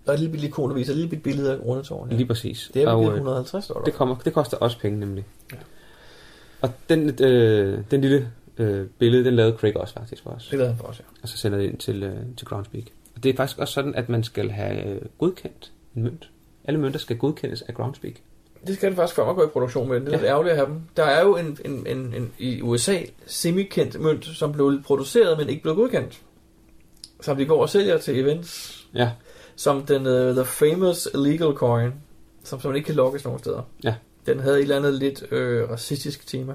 Speaker 2: Der er et lille ikon, der viser et lille billede af rundetårn. Ja.
Speaker 1: lige præcis.
Speaker 2: Det er
Speaker 1: og,
Speaker 2: jo
Speaker 1: øh,
Speaker 2: 150 dollar.
Speaker 1: det, kommer, det koster også penge nemlig.
Speaker 2: Ja.
Speaker 1: Og den, øh, den lille øh, billede, den lavede Craig også faktisk for os.
Speaker 2: Det lavede han for os, ja.
Speaker 1: og så sender det ind til, øh, til Groundspeak. Og det er faktisk også sådan, at man skal have øh, godkendt en mønt. Alle mønter skal godkendes af Groundspeak.
Speaker 2: Det skal det faktisk før man går i produktion med. Det er
Speaker 1: Ja.
Speaker 2: lidt ærgerligt at have dem. Der er jo en, en, en, en i USA semi-kendt mønt, som blev produceret, men ikke blev godkendt. Som de går og sælger til events.
Speaker 1: Ja,
Speaker 2: Som den uh, The Famous Illegal Coin. Som, som ikke kan lokkes nogen steder.
Speaker 1: Ja.
Speaker 2: Den havde et eller andet lidt øh, racistisk tema.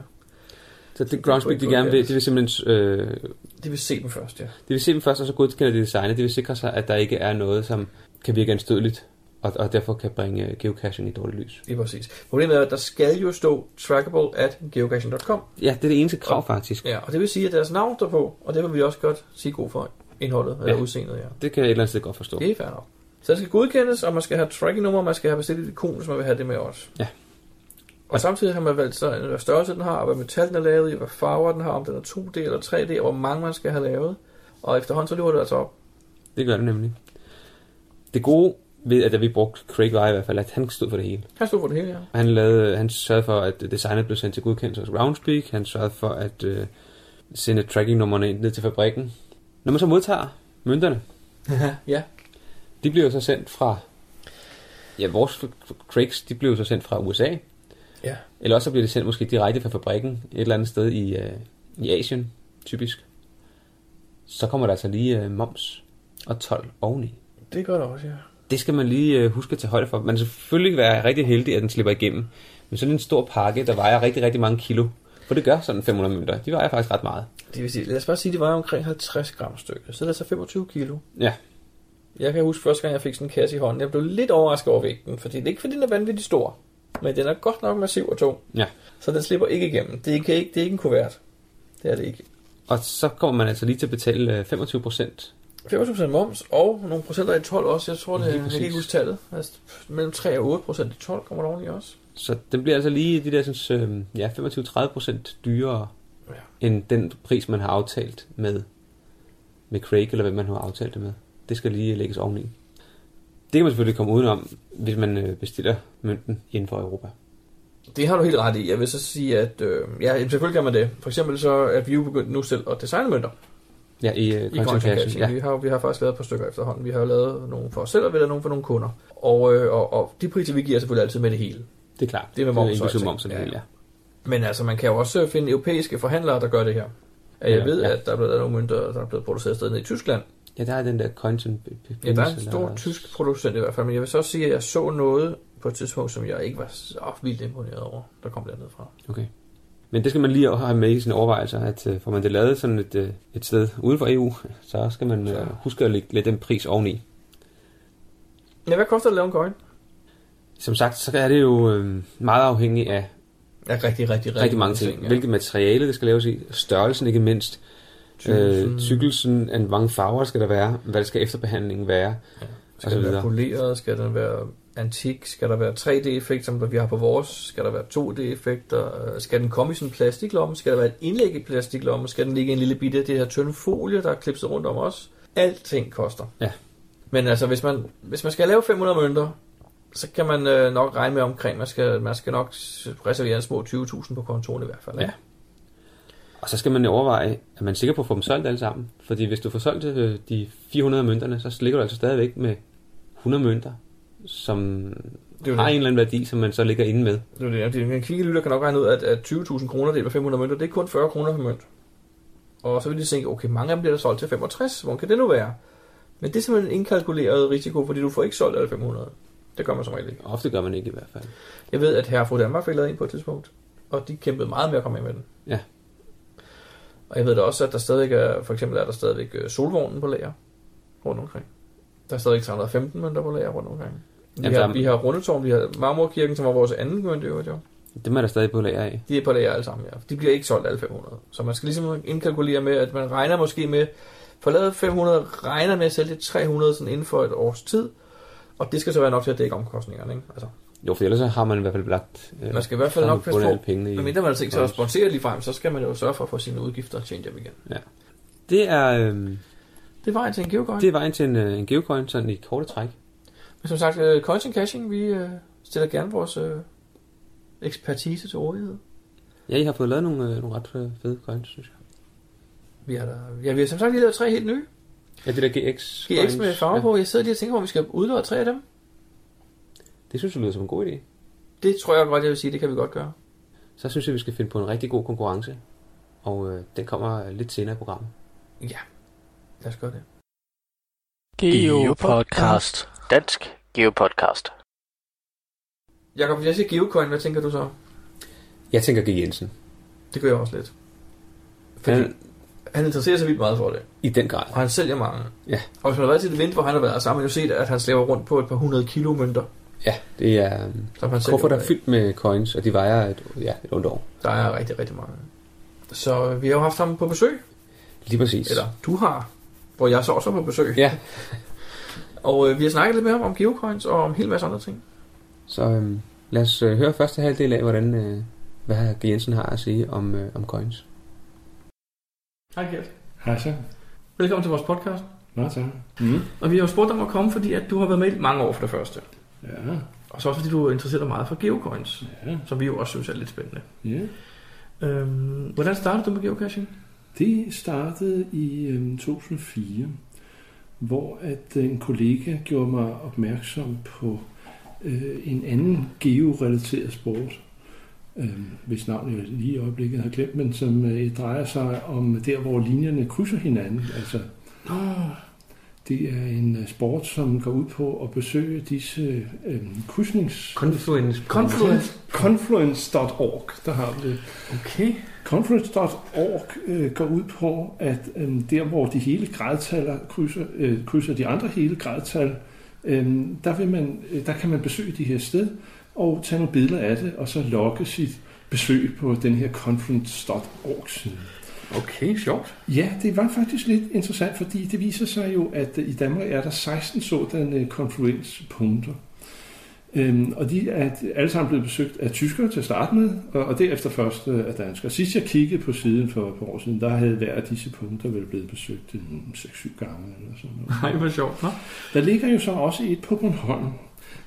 Speaker 1: så det Groundspeak, de gerne vil, de vil simpelthen øh,
Speaker 2: De vil se dem først, ja.
Speaker 1: de vil se dem først, og så godkender de designet. De vil sikre sig, at der ikke er noget, som kan virke anstødeligt, og, og derfor kan bringe øh, geocaching i dårligt lys.
Speaker 2: Lige præcis. Problemet er, at der skal jo stå trackable at geocaching.com.
Speaker 1: Ja, det er det eneste krav faktisk.
Speaker 2: Ja, og det vil sige, at deres navn står på, og det vil vi også godt sige god for indholdet, eller
Speaker 1: Ja.
Speaker 2: udseendet, ja.
Speaker 1: Det kan jeg et eller andet sted godt forstå.
Speaker 2: Det er fair nok. Så det skal godkendes, og man skal have tracking-nummer, man skal have bestilt et ikon, hvis man vil have det med også.
Speaker 1: Ja.
Speaker 2: Og samtidig har man valgt så, hvad størrelse den har, og hvad metal den er lavet i, hvad farver den har, om den er 2D eller 3D, og hvor mange man skal have lavet. Og efterhånden så løber det altså op.
Speaker 1: Det gør det nemlig. Det gode ved, at da vi brugte Craig var i hvert fald, at han stod for det hele.
Speaker 2: Han stod for det hele, ja.
Speaker 1: Han, lavede, han sørgede for, at designet blev sendt til godkendelse hos Roundspeak. Han sørgede for, at øh, sende tracking-nummerne ind ned til fabrikken. Når man så modtager mønterne,
Speaker 2: ja.
Speaker 1: de bliver jo så sendt fra... Ja, vores crakes, de bliver jo så sendt fra USA.
Speaker 2: Ja.
Speaker 1: Eller også så bliver det sendt måske direkte fra fabrikken et eller andet sted i, øh, i Asien, typisk. Så kommer der altså lige øh, moms og 12 oveni.
Speaker 2: Det gør det også, ja.
Speaker 1: Det skal man lige øh, huske at tage højde for. Man skal selvfølgelig være rigtig heldig, at den slipper igennem. Men sådan en stor pakke, der vejer rigtig, rigtig mange kilo. For det gør sådan 500 mønter. De vejer faktisk ret meget.
Speaker 2: Det vil sige, lad os bare sige, at det var omkring 50 gram stykke. Så er det altså 25 kilo.
Speaker 1: Ja,
Speaker 2: Jeg kan huske første gang, jeg fik sådan en kasse i hånden. Jeg blev lidt overrasket over vægten, fordi det er ikke fordi, den er vanvittigt stor. Men den er godt nok massiv og tung.
Speaker 1: ja.
Speaker 2: Så den slipper ikke igennem. Det er ikke, det er ikke en kuvert. Det er det ikke.
Speaker 1: Og så kommer man altså lige til at betale øh, 25 procent.
Speaker 2: 25% moms og nogle procenter i 12 også. Jeg tror, det jeg kan ikke huske tallet. Altså, mellem 3 og 8 procent i 12 kommer der oveni også.
Speaker 1: Så den bliver altså lige de der sådan, øh, ja, 25-30 procent dyrere
Speaker 2: Ja.
Speaker 1: end den pris, man har aftalt med, med Craig, eller hvad man har aftalt det med. Det skal lige lægges oveni. Det kan man selvfølgelig komme udenom, hvis man øh, bestiller mønten inden for Europa.
Speaker 2: Det har du helt ret i. Jeg vil så sige, at øh, ja, selvfølgelig kan man det. For eksempel så er vi jo begyndt nu selv at designe mønter
Speaker 1: Ja, i øh,
Speaker 2: i
Speaker 1: content
Speaker 2: casting.
Speaker 1: Ja.
Speaker 2: Vi, har, vi har faktisk lavet et par stykker efterhånden. Vi har lavet nogle for os selv, og vi har lavet nogle for nogle kunder. Og, øh, og, og de priser, vi giver, er selvfølgelig altid med det hele.
Speaker 1: Det er klart.
Speaker 2: Det er med moms
Speaker 1: inklusive
Speaker 2: alting.
Speaker 1: moms det
Speaker 2: Ja.
Speaker 1: hele, ja.
Speaker 2: Men altså, man kan jo også finde europæiske forhandlere, der gør det her. Jeg
Speaker 1: Ja,
Speaker 2: ved,
Speaker 1: ja.
Speaker 2: at der er blevet lavet nogle mønter, der er blevet produceret et sted nede i Tyskland.
Speaker 1: Ja, der er den der content
Speaker 2: Ja, der er en stor tysk producent i hvert fald, men jeg vil så også sige, at jeg så noget på et tidspunkt, som jeg ikke var så vildt imponeret over, der kom dernede fra.
Speaker 1: Okay. Men det skal man lige have med i sine overvejelser, at øh, får man det lavet sådan et, øh, et sted uden for EU, så skal man øh, huske at lægge lidt den pris oveni.
Speaker 2: Ja, hvad koster det at lave en coin?
Speaker 1: Som sagt, så er det jo øh, meget afhængigt af
Speaker 2: Ja, rigtig, rigtig, rigtig,
Speaker 1: rigtig mange ting.
Speaker 2: ja.
Speaker 1: Hvilket materiale det skal laves i, størrelsen ikke mindst,
Speaker 2: Tykkelsen.
Speaker 1: øh, tykkelsen, hvor mange farver skal der være, hvad skal efterbehandlingen være,
Speaker 2: Ja.
Speaker 1: og
Speaker 2: Skal
Speaker 1: så
Speaker 2: den være
Speaker 1: videre.
Speaker 2: poleret? Skal den være antik? Skal der være 3D-effekt, som vi har på vores? Skal der være 2D-effekter? Øh, Skal den komme i sådan en plastiklomme? Skal der være et indlæg i plastiklomme? Skal den ligge i en lille bitte af det her tynde folie, der er klipset rundt om os? Alting koster.
Speaker 1: Ja.
Speaker 2: Men altså, hvis man, hvis man skal lave 500 mønter, så kan man øh, nok regne med omkring, man skal, man skal nok reservere en små 20.000 på kontoen i hvert fald. ikke?
Speaker 1: Ja. Og så skal man overveje, at man er sikker på at få dem solgt alle sammen. Fordi hvis du får solgt øh, de 400 mønterne, så ligger du altså stadigvæk med 100 mønter, som
Speaker 2: Det
Speaker 1: har
Speaker 2: det.
Speaker 1: en eller anden værdi, som man så ligger inde med.
Speaker 2: Det er det. En kvikke lytter kan nok regne ud, at, at 20.000 kroner delt med 500 mønter, det er kun 40 kroner per mønt. Og så vil de tænke, okay, mange af dem bliver der solgt til 65. Hvor kan det nu være? Men det er simpelthen en indkalkuleret risiko, fordi du får ikke solgt alle 500. Det gør man som regel ikke.
Speaker 1: Ofte gør man ikke i hvert fald.
Speaker 2: Jeg ved, at herre fru Danmark fik lavet en på et tidspunkt, og de kæmpede meget med at komme med den.
Speaker 1: Ja.
Speaker 2: Og jeg ved da også, at der stadig er, for eksempel er der stadigvæk øh, solvognen på lager rundt omkring. Der er stadig 315 mønter på lager rundt omkring. Vi,
Speaker 1: Jamen,
Speaker 2: har,
Speaker 1: der-
Speaker 2: vi har Rundetårn, vi har Marmorkirken, som var vores anden øvrigt, jo.
Speaker 1: Dem er der stadig på lager af.
Speaker 2: De er på lager alle sammen, ja. De bliver ikke solgt alle 500. Så man skal ligesom indkalkulere med, at man regner måske med, for lavet 500, regner med at sælge 300 sådan inden for et års tid. Og det skal så være nok til at dække omkostningerne, ikke? Altså,
Speaker 1: Jo, for ellers så har man i hvert fald lagt... Øh,
Speaker 2: man skal i hvert fald
Speaker 1: så
Speaker 2: nok passe på,
Speaker 1: pengene i.
Speaker 2: men mindre man sig at
Speaker 1: Coins.
Speaker 2: sponsere lige frem, så skal man jo sørge for at få sine udgifter tjent hjem igen.
Speaker 1: Det er, øh,
Speaker 2: Det var en til en geocoin.
Speaker 1: det er vejen til en, øh, en geocoin, sådan i korte træk.
Speaker 2: Men som sagt, uh, coins and caching, vi uh, stiller gerne vores uh, ekspertise til rådighed.
Speaker 1: Ja, I har fået lavet nogle, øh, nogle ret fede coins, synes jeg.
Speaker 2: Vi har, da, ja, vi har som sagt lige lavet tre helt nye.
Speaker 1: Ja, det der GX.
Speaker 2: GX med farve
Speaker 1: ja,
Speaker 2: på. Jeg sidder lige og tænker, om vi skal udlåde tre af dem.
Speaker 1: Det synes jeg lyder som en god idé.
Speaker 2: Det tror jeg godt, jeg vil sige, det kan vi godt gøre.
Speaker 1: Så synes jeg, vi skal finde på en rigtig god konkurrence. Og øh, den kommer lidt senere i programmet.
Speaker 2: Ja, lad os gøre det.
Speaker 3: Geopodcast. Dansk Geopodcast.
Speaker 2: Jakob, hvis jeg siger geocoin, hvad tænker du så?
Speaker 1: Jeg tænker G. Jensen.
Speaker 2: Det gør jeg også lidt. Fordi
Speaker 1: Han,
Speaker 2: han interesserer sig vildt meget for det,
Speaker 1: I den grad.
Speaker 2: og han sælger mange.
Speaker 1: Ja.
Speaker 2: Og hvis man har været til et event, hvor han har været, så har man jo set, at han slæver rundt på et par hundrede kilo mønter,
Speaker 1: Ja, det er
Speaker 2: som han
Speaker 1: kufferter
Speaker 2: ud af.
Speaker 1: fyldt med coins, og de vejer et, ja, et ondt år.
Speaker 2: Der er rigtig, rigtig mange. Så vi har jo haft ham på besøg,
Speaker 1: Lige præcis.
Speaker 2: eller du har, hvor jeg så også er på besøg.
Speaker 1: Ja,
Speaker 2: Og øh, vi har snakket lidt med ham om geocoins og om en hel masse andre ting.
Speaker 1: så øh, lad os øh, høre første halvdel af, hvordan, øh, hvad G. Jensen har at sige om, øh, om coins.
Speaker 2: Hej Gert.
Speaker 5: Hej så.
Speaker 2: Velkommen til vores podcast.
Speaker 5: Nå så. Mm.
Speaker 2: Og vi har jo spurgt dig om at komme, fordi at du har været med i mange år for det første.
Speaker 5: Ja.
Speaker 2: Og så også fordi du er interesseret dig meget for geocoins,
Speaker 5: Ja.
Speaker 2: som vi jo også synes er lidt spændende.
Speaker 5: Ja.
Speaker 2: Øhm, hvordan startede du med geocaching?
Speaker 5: Det startede i øh, 2004, hvor at en kollega gjorde mig opmærksom på øh, en anden georelateret sport, øh, hvis navn jeg lige i øjeblikket har glemt, men som øh, drejer sig om der, hvor linjerne krydser hinanden. Altså, det er en øh, sport, som går ud på at besøge disse øh, krydsnings...
Speaker 1: Confluence.
Speaker 2: Confluence.
Speaker 5: Confluence.org, der har vi det.
Speaker 2: Okay.
Speaker 5: Confluence.org øh, går ud på, at øh, der hvor de hele gradtaller krydser, øh, krydser de andre hele gradtal, øh, der, vil man, øh, der kan man besøge de her sted og tage nogle billeder af det, og så logge sit besøg på den her Confluence.org side.
Speaker 2: Okay, sjovt.
Speaker 5: Ja, det var faktisk lidt interessant, fordi det viser sig jo, at øh, i Danmark er der 16 sådanne confluence-punkter. Øhm, og de er alle sammen blevet besøgt af tyskere til at starte med, og, og derefter først øh, af danskere. Sidst jeg kiggede på siden for et par år siden, der havde hver af disse punkter vel blevet besøgt en 6-7 gange eller sådan noget.
Speaker 2: Nej, hvor sjovt. Nå?
Speaker 5: Der ligger jo så også et på Bornholm,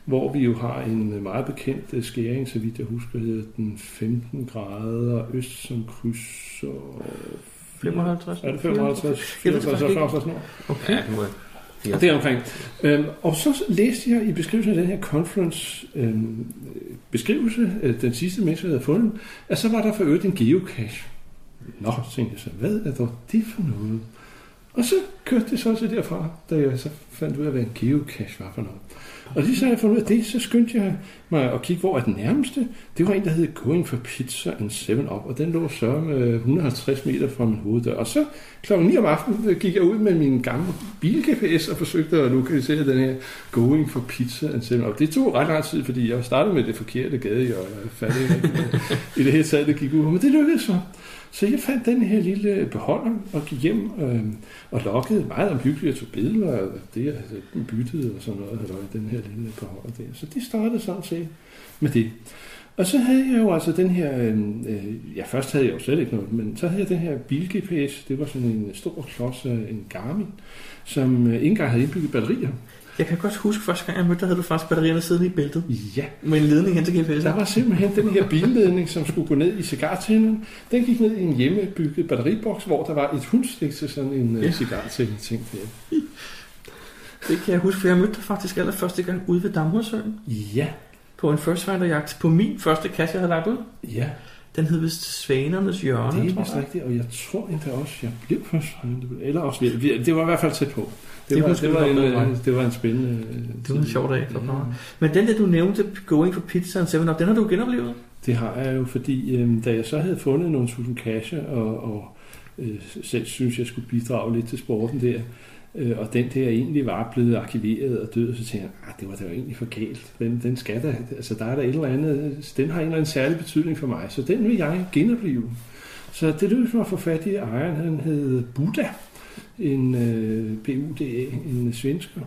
Speaker 5: hvor vi jo har en meget bekendt øh, skæring, så vidt jeg husker, hedder den 15 grader øst som krydser...
Speaker 2: 55?
Speaker 5: Er det 55?
Speaker 2: Jeg ved det
Speaker 5: 54,
Speaker 2: faktisk ikke.
Speaker 5: 55 nord?
Speaker 2: Okay.
Speaker 1: Ja, Ja. jeg.
Speaker 5: Det er omkring. Øhm, og så læste jeg i beskrivelsen af den her conference øhm, beskrivelse, øh, den sidste mens jeg havde fundet, at så var der for øvrigt en geocache. Nå, tænkte jeg så, hvad er dog det for noget? Og så kørte det så også derfra, da jeg så fandt ud af, hvad en geocache var for noget. Og lige så jeg fundet ud af det, så skyndte jeg mig at kigge, hvor er den nærmeste. Det var en, der hed Going for Pizza and 7-Up, og den lå så med 150 meter fra min hoveddør. Og så klokken 9 om aftenen øh, gik jeg ud med min gamle bil-GPS og forsøgte at lokalisere den her Going for Pizza and 7-Up. Det tog ret lang tid, fordi jeg startede med det forkerte gade, og jeg fandt i det hele taget, det gik ud. Men det lykkedes så. Så jeg fandt den her lille beholder og gik hjem øh, og loggede meget omhyggeligt og tog billeder af det, jeg havde byttet og sådan noget, halløj, den her lille beholder der. Så det startede sådan set med det. Og så havde jeg jo altså den her, øhm, øh, ja først havde jeg jo slet ikke noget, men så havde jeg den her bil-GPS, det var sådan en stor klods af en Garmin, som øh, ikke engang havde indbygget batterier.
Speaker 2: Jeg kan godt huske, første gang jeg mødte dig, havde du faktisk batterierne siddende i bæltet.
Speaker 5: Ja,
Speaker 2: Med en ledning hen til GPS'en.
Speaker 5: Der var simpelthen den her billedning, som skulle gå ned i cigartænderen. Den gik ned i en hjemmebygget batteriboks, hvor der var et hundstik til sådan en
Speaker 2: Ja.
Speaker 5: ja. cigartænde ting der.
Speaker 2: Det kan jeg huske, for jeg mødte dig faktisk allerførste gang ude ved Damhursøen.
Speaker 5: Ja,
Speaker 2: På en First Finder jagt. På min første kasse, jeg havde lagt ud.
Speaker 5: ja,
Speaker 2: Den hed vist Svanernes Hjørne,
Speaker 5: det er vist rigtigt, og jeg tror endda også, jeg blev først. Eller også, det var i hvert fald tæt på. Det,
Speaker 2: Det
Speaker 5: var, det, var, en,
Speaker 2: det var.
Speaker 5: en spændende... øh,
Speaker 2: Det var en sjov dag pokker. Men den der, du nævnte, Going for Pizza and 7 Up, den har du genoplevet?
Speaker 5: Det har jeg jo, fordi øh, da jeg så havde fundet nogle tusind cash, og, og øh, selv synes, jeg skulle bidrage lidt til sporten der, øh, og den der egentlig var blevet arkiveret og død, så tænkte jeg, ah, det var da egentlig for galt. Den, den skal da, altså der er der et eller andet, den har en eller anden særlig betydning for mig, så den vil jeg genopleve. Så det lykkedes mig at få fat i ejeren, han hed Buddha, en øh, BUDA, en svensker,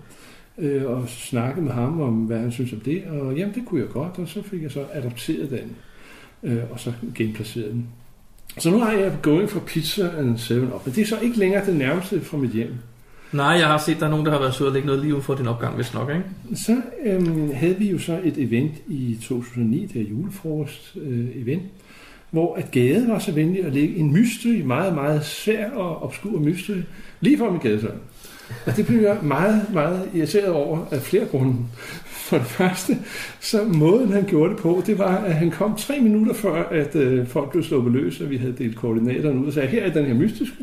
Speaker 5: øh, og snakke med ham om, hvad han synes om det, og jamen, det kunne jeg godt, og så fik jeg så adopteret den, øh, og så genplaceret den. Så nu har jeg going for pizza and 7 up, men det er så ikke længere det nærmeste fra mit hjem.
Speaker 2: Nej, jeg har set, der er nogen, der har været søde at lægge noget lige uden for din opgang, hvis nok, ikke?
Speaker 5: Så øhm, havde vi jo så et event i 2009, det er julefrokost øh, event, hvor at Gade var så venlig at lægge en mystery, meget, meget svær og obskur mystery, lige for min gadesøn. Og det blev jeg meget, meget irriteret over af flere grunde. For det første, så måden han gjorde det på, det var, at han kom tre minutter før, at øh, folk blev sluppet løs, og vi havde delt koordinaterne ud og sagde, her er den her mystiske.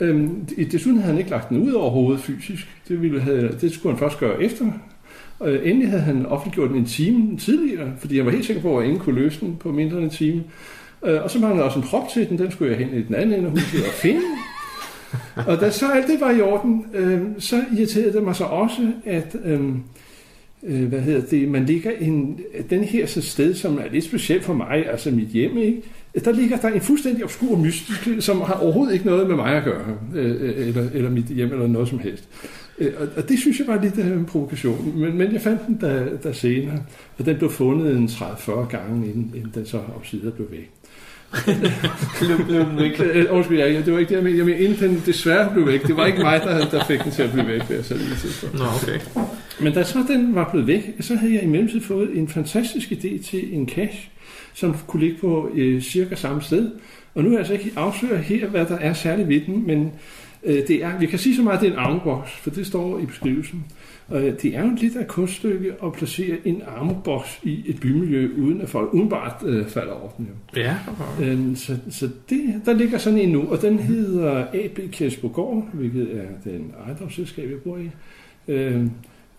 Speaker 5: Øhm, desuden havde han ikke lagt den ud over hovedet fysisk. Det, ville have, det skulle han først gøre efter. Og endelig havde han offentliggjort den en time tidligere, fordi jeg var helt sikker på, at ingen kunne løse den på mindre end en time. Øh, Og så manglede også en prop til den, den skulle jeg hen i den anden ende af huset og finde. Og da så alt det var i orden, øh, så irriterede det mig så også, at øh, øh, hvad hedder det, man ligger en, den her så sted, som er lidt specielt for mig, altså mit hjem, ikke? Der ligger der en fuldstændig obskur mystisk, som har overhovedet ikke noget med mig at gøre, øh, øh, eller, eller mit hjem, eller noget som helst. Øh, Og, og det synes jeg var lidt af en provokation, men, men jeg fandt den der, der senere, og den blev fundet en 30-40 gange, inden, inden den så opsider blev væk.
Speaker 2: Blev, blev den væk.
Speaker 5: Øh, Undskyld, jeg, det var ikke det, jeg mente. Jeg mente, inden den desværre blev væk. Det var ikke mig, der, der fik den til at blive væk, vil jeg så lige tilføje.
Speaker 2: Nå, okay.
Speaker 5: Men da så den var blevet væk, så havde jeg i mellemtiden fået en fantastisk idé til en cache, som kunne ligge på øh, cirka samme sted. Og nu er jeg altså ikke afsløre her, hvad der er særligt ved den, men øh, det er, vi kan sige så meget, at det er en armbox, for det står i beskrivelsen. Øh, det er jo lidt af et kunststykke at placere en armbox i et bymiljø, uden at folk udenbart øh, falder over den. Jo.
Speaker 2: Ja.
Speaker 5: Øh, så så det, der ligger sådan en nu, og den hedder AB Kjelsborgård, hvilket er den ejendomsselskab, jeg bor i. Øh,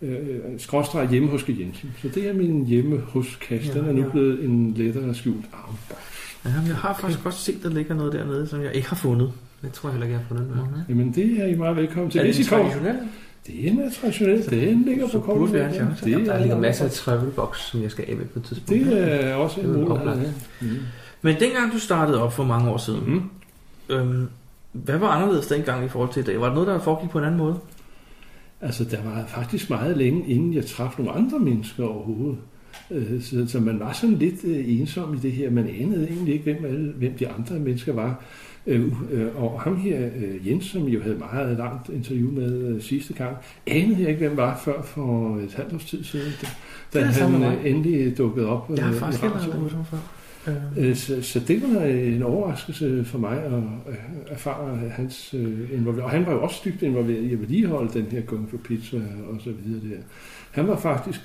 Speaker 5: øh, skråstreg hjemme hos. Jensen. Så det er min hjemme hos kasse. Den er nu
Speaker 2: Ja,
Speaker 5: blevet en lettere skjult armbox.
Speaker 2: Ja, jeg har faktisk godt set, der ligger noget dernede, som jeg ikke har fundet.
Speaker 1: Det tror jeg heller ikke, jeg har fundet noget.
Speaker 5: Jamen det er I meget velkommen til.
Speaker 2: Er det
Speaker 5: Hvis I kommer? Den er traditionel. Den ligger
Speaker 2: så
Speaker 5: på kortet. Det
Speaker 1: Der
Speaker 5: er,
Speaker 1: ligger masser af travel box, som jeg skal af med på et tidspunkt.
Speaker 5: det er også en
Speaker 1: Det
Speaker 5: mulighed. ja. Mm.
Speaker 2: Men dengang du startede op for mange år siden,
Speaker 5: Mm.
Speaker 2: øhm, hvad var anderledes dengang i forhold til i dag? Var det noget, der foregik på en anden måde?
Speaker 5: Altså, der var faktisk meget længe, inden jeg traf nogle andre mennesker overhovedet. Øh, Så, så man var sådan lidt øh, ensom i det her. Man anede egentlig ikke, hvem, alle, hvem de andre mennesker var. Øh, øh, Og ham her, øh, Jens, som jeg jo havde meget langt interview med sidste gang, anede jeg ikke, hvem var før for et halvt års tid siden, da, da han endelig dukkede op.
Speaker 2: Jeg har faktisk
Speaker 5: i
Speaker 2: heller
Speaker 5: radioen.
Speaker 2: aldrig mødt ham før.
Speaker 5: Så, så det var en overraskelse for mig at erfare hans involvering. Og han var jo også dybt involveret i at vedligeholde den her Kung for Pizza og så videre der. Han var faktisk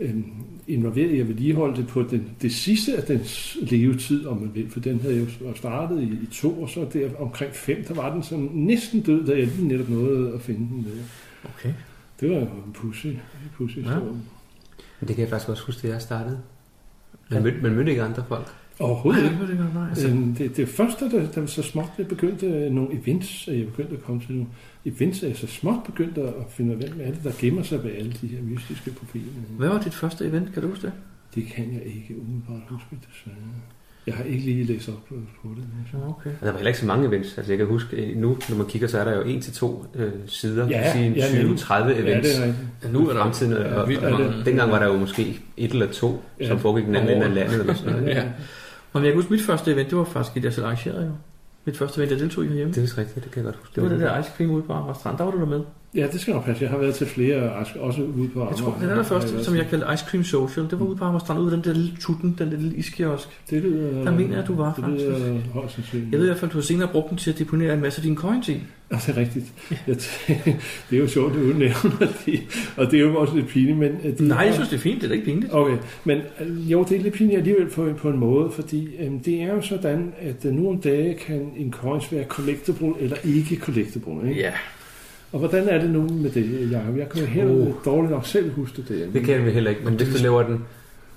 Speaker 5: øh, øh, involveret i at vedligeholde det på den, det sidste af dens levetid, om man vil. For den havde jo startet i, i to, og så der omkring fem, der var den sådan næsten død, da jeg lige netop nåede at finde den der.
Speaker 2: okay.
Speaker 5: Det var jo en pussy, pussy
Speaker 2: Ja.
Speaker 5: historie.
Speaker 1: Men det kan jeg faktisk også huske, da jeg startede. Man mødte, man mødte ikke andre folk.
Speaker 5: Overhovedet ikke.
Speaker 2: Nej, det godt, nej.
Speaker 5: Altså, det, det første, da, da så småt det begyndte nogle events, jeg begyndte at komme til nogle events, at jeg så småt begyndte at finde, hvem er det, der gemmer sig bag alle de her mystiske profiler.
Speaker 2: Hvad var dit første event? Kan du huske det?
Speaker 5: Det kan jeg ikke umiddelbart huske, desværre. Jeg har ikke lige læst op på, det.
Speaker 2: Ja, okay.
Speaker 1: Der var heller ikke så mange events. Altså jeg kan huske, øh, nu når man kigger, så er der jo en til to øh, sider.
Speaker 5: Ja,
Speaker 1: Ja, sige
Speaker 5: ja, nemlig.
Speaker 1: 20-30
Speaker 5: Ja,
Speaker 1: events.
Speaker 5: det er rigtigt.
Speaker 2: Ja,
Speaker 1: nu er der fremtiden,
Speaker 5: Ja,
Speaker 1: og,
Speaker 5: vildt
Speaker 1: og,
Speaker 5: er
Speaker 1: og, dengang var der jo måske et eller to,
Speaker 5: Ja.
Speaker 1: som foregik den anden ende af landet. Eller sådan noget.
Speaker 5: Ja.
Speaker 2: Men jeg kan huske, mit første event, det var faktisk et, jeg selv arrangerede jo. Mit første event, jeg deltog i herhjemme.
Speaker 1: Det er vist rigtigt, det kan jeg godt huske.
Speaker 2: Det var det der ice cream ude på Strand. Der var du der med.
Speaker 5: Ja, det skal nok passe. Jeg har været til flere, også ude på
Speaker 2: Jeg tror,
Speaker 5: Amager.
Speaker 2: den allerførste,
Speaker 5: Har
Speaker 2: som jeg kaldte Ice Cream Social, det var ude på Amager Strand, ude den der lille tutten, den der lille iskiosk.
Speaker 5: Det lyder,
Speaker 2: Der mener jeg, du var,
Speaker 5: det lyder
Speaker 2: faktisk.
Speaker 5: højst sandsynligt.
Speaker 2: Jeg ved i hvert fald, du har senere brugt den til at deponere en masse af dine coins i.
Speaker 5: Ja, det er rigtigt. T- det er jo sjovt, at du nævner det, og det er jo også lidt pinligt, men... øh, Det
Speaker 2: Nej, jeg synes, det er fint. Det er ikke pinligt.
Speaker 5: Okay, men øh, jo, det er lidt pinligt alligevel på, på en måde, fordi øhm, det er jo sådan, at øh, nu om dage kan en coins være collectible eller ikke collectible. Ikke?
Speaker 2: Ja.
Speaker 5: Og hvordan er det nu med det, Jacob? Jeg kan jo helt
Speaker 1: Uh.
Speaker 5: dårligt nok selv huske det.
Speaker 1: Det kan vi heller ikke, men hvis du laver den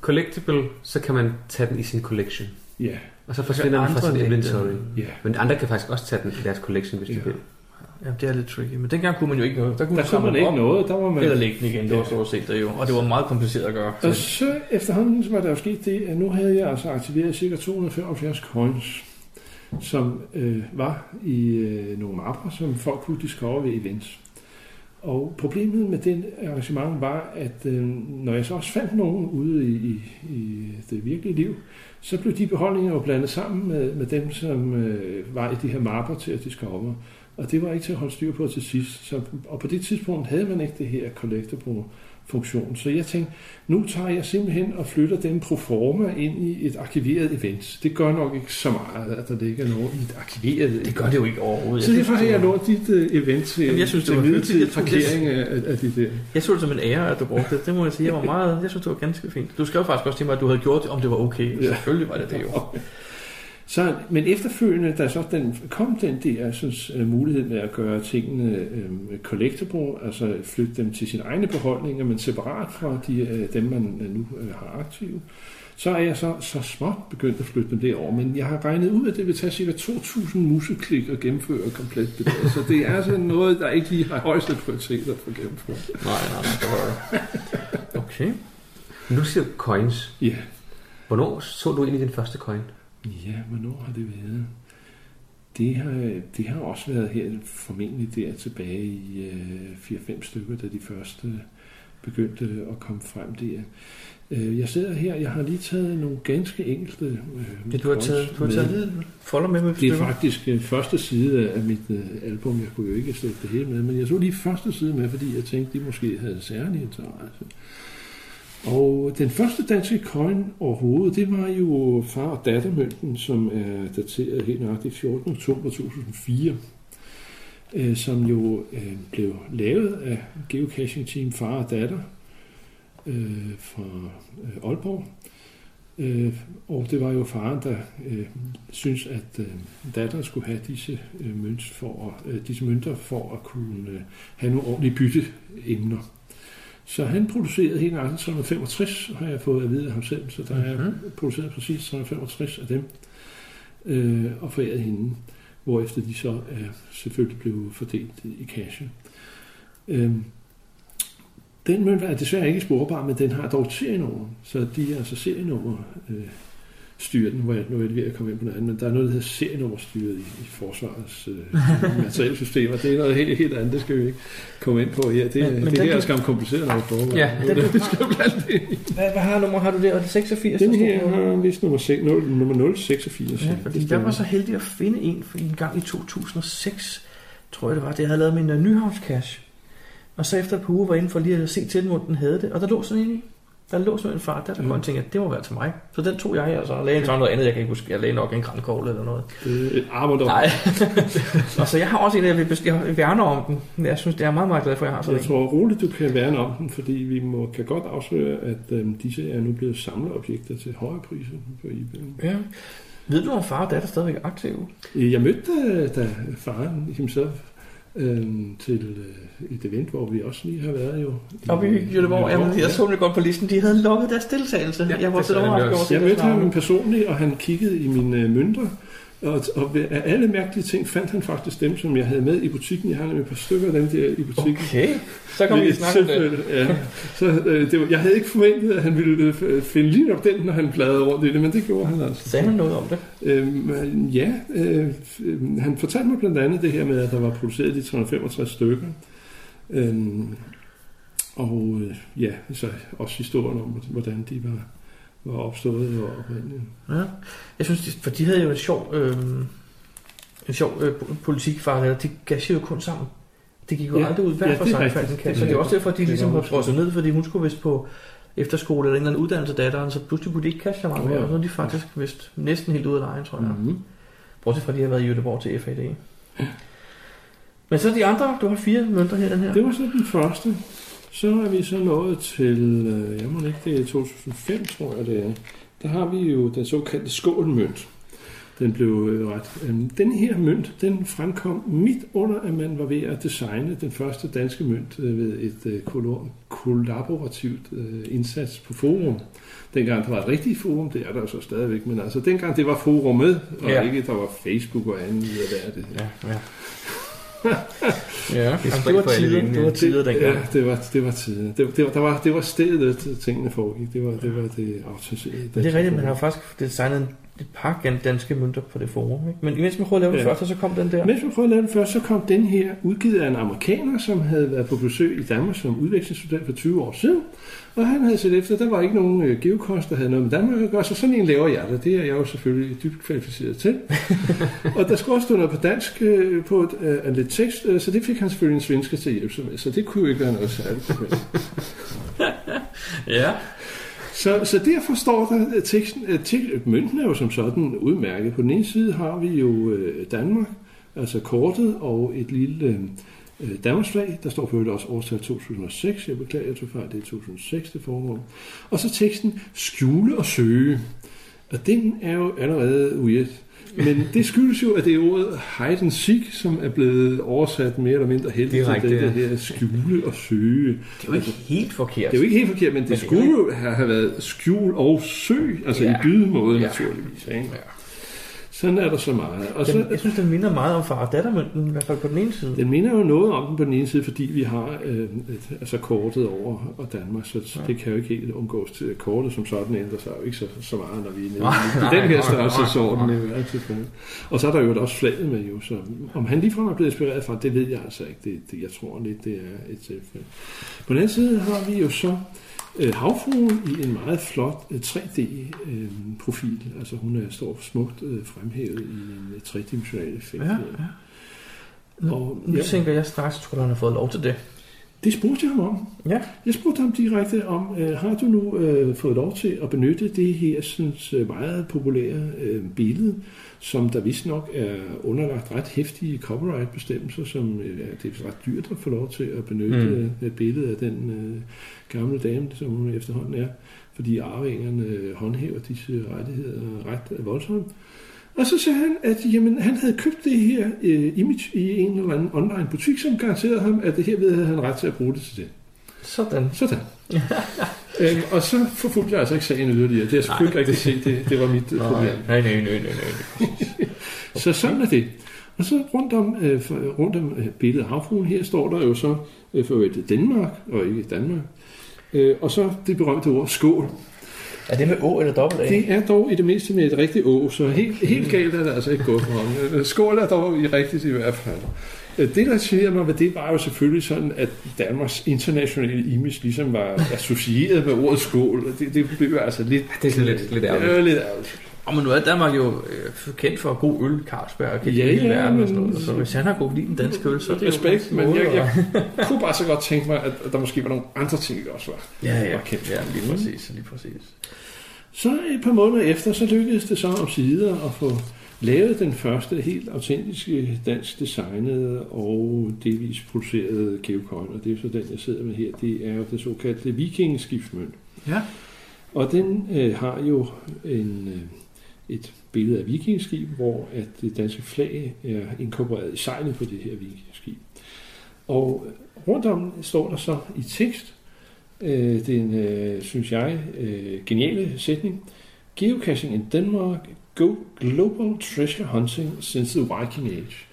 Speaker 1: collectible, så kan man tage den i sin collection.
Speaker 5: Ja,
Speaker 1: Og så forsvinder den fra sin inventory.
Speaker 5: ja.
Speaker 1: Men andre kan faktisk også tage den i deres collection, hvis de
Speaker 5: Ja.
Speaker 1: vil.
Speaker 2: Ja, det er lidt tricky. Men dengang kunne man jo ikke noget. Der kunne
Speaker 5: Der
Speaker 2: man
Speaker 5: kunne man ikke
Speaker 2: op,
Speaker 5: noget, der var man...
Speaker 2: Eller lægge den igen. Det var stort set det jo. Og det var meget kompliceret at gøre.
Speaker 5: Og så efterhånden så var der jo sket det, at nu havde jeg altså aktiveret ca. 275 coins, som øh, var i øh, nogle mapper, som folk kunne discover ved events. Og problemet med den arrangement var, at øh, når jeg så også fandt nogen ude i, i, i det virkelige liv, så blev de beholdninger jo blandet sammen med, med dem, som øh, var i de her mapper til at discover. Og det var ikke til at holde styr på til sidst. Så, og på det tidspunkt havde man ikke det her collectible funktion. Så jeg tænkte, nu tager jeg simpelthen og flytter dem pro forma ind i et arkiveret event. Det gør nok ikke så meget, at der ligger noget i et arkiveret
Speaker 2: Det gør det jo ikke overhovedet.
Speaker 5: Så derfor har jeg
Speaker 2: det
Speaker 5: lånt dit uh, event til,
Speaker 2: Jamen, jeg synes, det
Speaker 5: til
Speaker 2: var
Speaker 5: midlertidig
Speaker 2: det-
Speaker 5: parkering af, af de der.
Speaker 2: Jeg så det som en ære, at du brugte det. Det må jeg sige. Jeg var meget, jeg synes, det var ganske fint. Du skrev faktisk også til mig, at du havde gjort det, om det var okay.
Speaker 5: Ja.
Speaker 2: Selvfølgelig var det det jo.
Speaker 5: Så, men efterfølgende, da så den, kom den der synes, uh, mulighed med at gøre tingene um, collectible, altså flytte dem til sine egne beholdninger, men separat fra de, uh, dem, man uh, nu uh, har aktive, så er jeg så, så småt begyndt at flytte dem derover. Men jeg har regnet ud, at det vil tage ca. 2.000 museklik at gennemføre komplet det der. Så det er sådan noget, der ikke lige har højeste prioritet at få gennemført.
Speaker 2: Nej, nej, nej. Okay.
Speaker 1: Nu siger coins.
Speaker 5: Ja.
Speaker 1: Hvornår så du egentlig din første coin?
Speaker 5: Ja, hvornår har det været? Det har, det har også været her formentlig der tilbage i øh, 4-5 stykker, da de første begyndte at komme frem der. Øh, jeg sidder her, jeg har lige taget nogle ganske enkelte øh,
Speaker 2: Ja, du har taget, du har taget
Speaker 5: med.
Speaker 2: folder med med
Speaker 5: Det er faktisk øh, første side af mit øh, album. Jeg kunne jo ikke sætte det hele med, men jeg så lige første side med, fordi jeg tænkte, de måske havde særlig interesse. Og den første danske coin overhovedet, det var jo far- og dattermønten, som er dateret helt nøjagtigt 14. oktober 2004, øh, som jo øh, blev lavet af geocaching team far og datter øh, fra øh, Aalborg. Øh, og det var jo faren, der øh, synes, at øh, datteren skulle have disse, øh, mønt for, at- øh, disse mønter for at kunne øh, have nogle ordentlige bytteemner. Så han producerede helt nøjagtigt 365, har jeg fået at vide af ham selv, så der er
Speaker 2: Mhm.
Speaker 5: produceret præcis 365 af dem, øh, og foræret hende, hvorefter de så er selvfølgelig blev fordelt i cash. Øh, den mønt er desværre ikke sporbar, men den har dog serienummer, så de er altså serienummer øh, styrer den, hvor jeg nu er ved at komme ind på noget andet, men der er noget, der hedder serienummerstyret i, i forsvarets øh, materielsystemer. Det er noget helt, helt andet, det skal vi ikke komme ind på her. Det,
Speaker 2: Men-
Speaker 5: men,
Speaker 2: men
Speaker 5: det her er skam kompliceret noget forhold.
Speaker 2: Ja, den du-
Speaker 5: det skal blande det.
Speaker 2: Hvad, hvad har nummer har du der? Er det 86?
Speaker 5: Den her har vist nummer, 6, 0, nummer 086.
Speaker 2: Ja, fordi jeg var så heldig at finde en for en gang i 2006, tror jeg det var, det jeg havde lavet min uh, Nyhavns Og så efter et par uger var jeg inde for lige at se til, hvor den havde det, og der lå sådan en i. Der lå sådan en far, der, der
Speaker 5: Mm.
Speaker 2: tænkte jeg, det må være til mig. Så den tog jeg, og så lagde en sådan noget andet, jeg kan ikke huske, jeg lagde nok en grankogle eller noget.
Speaker 5: Øh, armer dog.
Speaker 2: Nej. og så jeg har også en, jeg vil, jeg værner om den. Jeg synes, det er meget, meget glad for, at jeg har sådan
Speaker 5: Jeg
Speaker 2: en.
Speaker 5: tror roligt, du kan værne om den, fordi vi må, kan godt afsløre, at øh, disse er nu blevet samleobjekter til højere priser på eBay.
Speaker 2: Ja. Ved du, om far og datter stadigvæk er aktive?
Speaker 5: Øh, Jeg mødte da, da faren himself øh, til øh, et event, hvor vi også lige har været jo.
Speaker 2: Oppe i Jødeborg, jamen, jeg så det godt på listen, de havde lukket deres deltagelse.
Speaker 1: Ja,
Speaker 2: jeg var
Speaker 1: det
Speaker 2: så
Speaker 1: så jeg
Speaker 2: overrasket over
Speaker 1: også.
Speaker 5: Jeg
Speaker 2: det
Speaker 5: mødte ham personligt, og han kiggede i mine øh, mønter, og, og af alle mærkelige ting fandt han faktisk dem, som jeg havde med i butikken. Jeg har nemlig et par stykker af dem der i butikken.
Speaker 2: Okay, så kan vi snakke om det.
Speaker 5: Ja. Så, øh, det var, jeg havde ikke forventet, at han ville øh, finde lige nok den, når han bladrede rundt i det, men det gjorde han altså.
Speaker 2: Sagde han noget om det?
Speaker 5: Øhm, ja, øh, øh, han fortalte mig blandt andet det her med, at der var produceret de 365 stykker. Øhm, og øh, ja, så også historien om, hvordan de var, var opstået og oprindeligt.
Speaker 2: Ja. Jeg synes, for de havde jo en sjov, øh, en sjov øh, politik for det. De gav jo kun sammen. Det gik jo
Speaker 5: Ja.
Speaker 2: aldrig ud hver
Speaker 5: Ja,
Speaker 2: for
Speaker 5: det
Speaker 2: sig. faktisk, kan.
Speaker 5: Det
Speaker 2: Så det er også derfor, at de
Speaker 5: Det
Speaker 2: ligesom
Speaker 5: var
Speaker 2: har drosset ned, fordi hun skulle vist på efterskole eller en eller anden uddannelse datteren, så pludselig kunne de ikke kaste så meget mere,
Speaker 5: ja.
Speaker 2: og så er de faktisk vist næsten helt ude af lejen, tror jeg. Mm.
Speaker 5: Mm-hmm.
Speaker 2: Bortset fra, at de har været i Göteborg til FAD. Men så de andre, du har fire mønter her, den her.
Speaker 5: Det var så den første. Så er vi så nået til, øh, jeg må ikke, det er 2005, tror jeg det er. Der har vi jo den såkaldte skålmønt. Den blev øh, ret. øhm, Den her mønt, den fremkom midt under, at man var ved at designe den første danske mønt øh, ved et øh, kollaborativt indsats på forum. Dengang der var et rigtigt forum, det er der jo så stadigvæk, men altså dengang det var forumet, og
Speaker 2: Ja.
Speaker 5: ikke der var Facebook og andet i at være det.
Speaker 2: Ja, ja. Ja,
Speaker 1: Det er
Speaker 2: det var tider, det var tider dengang.
Speaker 5: Ja, det var, det var tiden. Det, det, var, der var, det var stedet, tingene foregik. Det var det, var det autoriserede.
Speaker 2: Det er rigtigt, man har faktisk designet en- et par gan- danske mønter på det forum. Ikke? Men imens man prøvede at lave det
Speaker 5: Ja.
Speaker 2: første, så kom den der.
Speaker 5: Mens vi prøvede at lave den først, så kom den her udgivet af en amerikaner, som havde været på besøg i Danmark som udvekslingsstudent for 20 år siden. Og han havde set efter, der var ikke nogen øh, geokost, der havde noget med Danmark at gøre, så sådan en laver jeg det. Det er jeg jo selvfølgelig dybt kvalificeret til. og der skulle også stå noget på dansk øh, på et, øh, lidt tekst, øh, så det fik han selvfølgelig en svensker til sig med, så det kunne jo ikke være noget særligt.
Speaker 2: Ja.
Speaker 5: Så, så derfor står der teksten, at tek- mønten er jo som sådan udmærket. På den ene side har vi jo øh, Danmark, altså kortet og et lille øh, øh Danmarks flag. Der står på øvrigt også årstal 2006. Jeg beklager, jeg tog fejl, det er 2006 det foregår. Og så teksten skjule og søge. Og den er jo allerede weird. Men det skyldes jo, at det er ordet hide and seek, som er blevet oversat mere eller mindre heldigt
Speaker 1: Direkte,
Speaker 5: til det
Speaker 1: ja.
Speaker 5: her skjule og søge.
Speaker 2: Det er jo ikke helt forkert.
Speaker 5: Det er jo ikke helt forkert, men det,
Speaker 2: Men det
Speaker 5: skulle jo have, været skjul og søg, altså
Speaker 2: Ja.
Speaker 5: i bydemåde
Speaker 2: ja.
Speaker 5: naturligvis. Ikke?
Speaker 2: Ja.
Speaker 5: Sådan er der så meget. Og
Speaker 2: Den,
Speaker 5: så,
Speaker 2: jeg synes, den minder meget om far og dattermønten, i hvert fald på den ene side.
Speaker 5: den minder jo noget om den på den ene side, fordi vi har øh, et, altså kortet over og Danmark, så
Speaker 2: Ja.
Speaker 5: det kan jo ikke helt undgås til kortet som sådan ændrer sig jo ikke så, så meget, når vi er nede
Speaker 2: Nej,
Speaker 5: i
Speaker 2: nej,
Speaker 5: den her størrelsesorden.
Speaker 2: nej.
Speaker 5: Og så er der jo også flaget med jo, så om han ligefrem er blevet inspireret fra, det ved jeg altså ikke. Det, det, jeg tror lidt, det er et tilfælde. På den anden side har vi jo så øh, havfruen i en meget flot øh, 3D-profil. altså hun er, står smukt øh, fremhævet i en øh, tredimensional effekt.
Speaker 2: Ja, ja. Nu,
Speaker 5: Og,
Speaker 2: nu
Speaker 5: ja.
Speaker 2: tænker jeg straks, tror han har fået lov til det.
Speaker 5: Det spurgte jeg ham om.
Speaker 2: Ja.
Speaker 5: Jeg spurgte ham direkte om, øh, har du nu øh, fået lov til at benytte det her synes, øh, meget populære øh, billede, som der vist nok er underlagt ret hæftige copyright-bestemmelser, som øh, er- det er ret dyrt at få lov til at benytte
Speaker 1: Mm.
Speaker 5: mm. et billede af den øh, gamle dame, som hun efterhånden er, fordi arvingerne øh, håndhæver disse rettigheder ret voldsomt. Og så sagde han, at jamen, han havde købt det her øh, image i en eller anden online butik, som garanterede ham, at det her ved havde han ret til at bruge det til det.
Speaker 2: Sådan.
Speaker 5: Sådan. øhm, og så forfulgte jeg altså ikke sagen yderligere. Det har jeg selvfølgelig ikke set. Det, det var mit øh, problem.
Speaker 2: nej, nej, nej, nej, nej.
Speaker 5: Så sådan er det. Og så rundt om, øh, rundt om øh, billedet af havfruen her står der jo så øh, for øvrigt Danmark, og ikke Danmark. Øh, og så det berømte ord skål.
Speaker 2: Er det med Å eller dobbelt A?
Speaker 5: Det er dog i det mindste med et rigtigt å, så helt, helt galt er det altså ikke gået for ham. Øh, Skål er dog i rigtigt i hvert fald. Øh, Det, der siger mig ved det, var jo selvfølgelig sådan, at Danmarks internationale image ligesom var associeret med ordet skål. og Det, det blev jo altså lidt...
Speaker 1: Det er sådan lidt, lidt ærgerligt.
Speaker 5: Det er lidt ærgerligt.
Speaker 2: Og men nu er Danmark jo øh, kendt for god øl, Carlsberg og kendt
Speaker 5: Ja,
Speaker 2: hele
Speaker 5: ja,
Speaker 2: verden og sådan noget. Så hvis han har god lide den danske øl, så er det
Speaker 5: Respekt,
Speaker 2: jo
Speaker 5: men jeg, jeg kunne bare så godt tænke mig, at at der måske var nogle andre ting, der også var.
Speaker 2: Ja, ja,
Speaker 5: var kendt.
Speaker 2: ja, lige præcis, lige præcis.
Speaker 5: Så et par måneder efter, så lykkedes det så om sider at få lavet den første helt autentiske dansk designede og delvis producerede geocoin, og det er så den, jeg sidder med her. Det er jo det såkaldte vikingeskibsmønt.
Speaker 2: Ja.
Speaker 5: Og den øh, har jo en, øh, et billede af vikingeskib, hvor at det danske flag er inkorporeret i sejlet på det her vikingeskib. Og rundt om står der så i tekst, øh, den, øh, synes jeg, øh, geniale sætning, Geocaching in Denmark, go global treasure hunting since the Viking Age.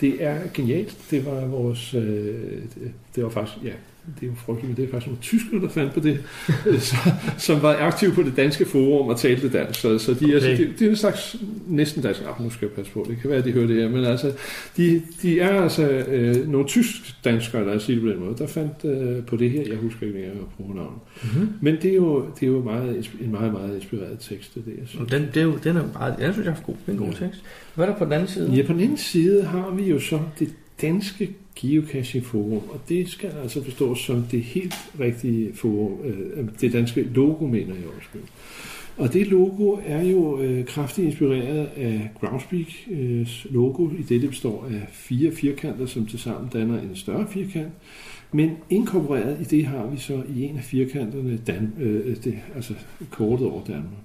Speaker 5: Det er genialt. Det var vores, øh, det, det var faktisk, ja, det er jo frygteligt, men det er faktisk nogle tyskere, der fandt på det, så, som var aktive på det danske forum og talte dansk. Så, så de er,
Speaker 2: Okay.
Speaker 5: okay. det, det er en slags næsten dansk. Ah, nu skal jeg passe på, det kan være, at de hører det her, men altså, de, de er altså øh, nogle tysk-danskere, lad os sige det på den måde, der fandt øh, på det her, jeg husker ikke mere at bruge navnet.
Speaker 2: Mm-hmm.
Speaker 5: Men det er jo, det er jo meget, en meget, meget inspireret tekst, det der. Så.
Speaker 2: Den, det er jo, den er meget, den synes jeg er god. Det er en god
Speaker 5: Ja.
Speaker 2: tekst. Hvad er der på den anden side?
Speaker 5: Ja, på den ene side har vi jo så det danske geocaching forum, og det skal altså forstås som det helt rigtige forum, øh, øh det danske logo, mener jeg også. Og det logo er jo øh, kraftigt inspireret af Groundspeaks øh, logo, i det det består af fire firkanter, som tilsammen danner en større firkant. Men inkorporeret i det har vi så i en af firkanterne Dan, øh, øh det, altså kortet over Danmark.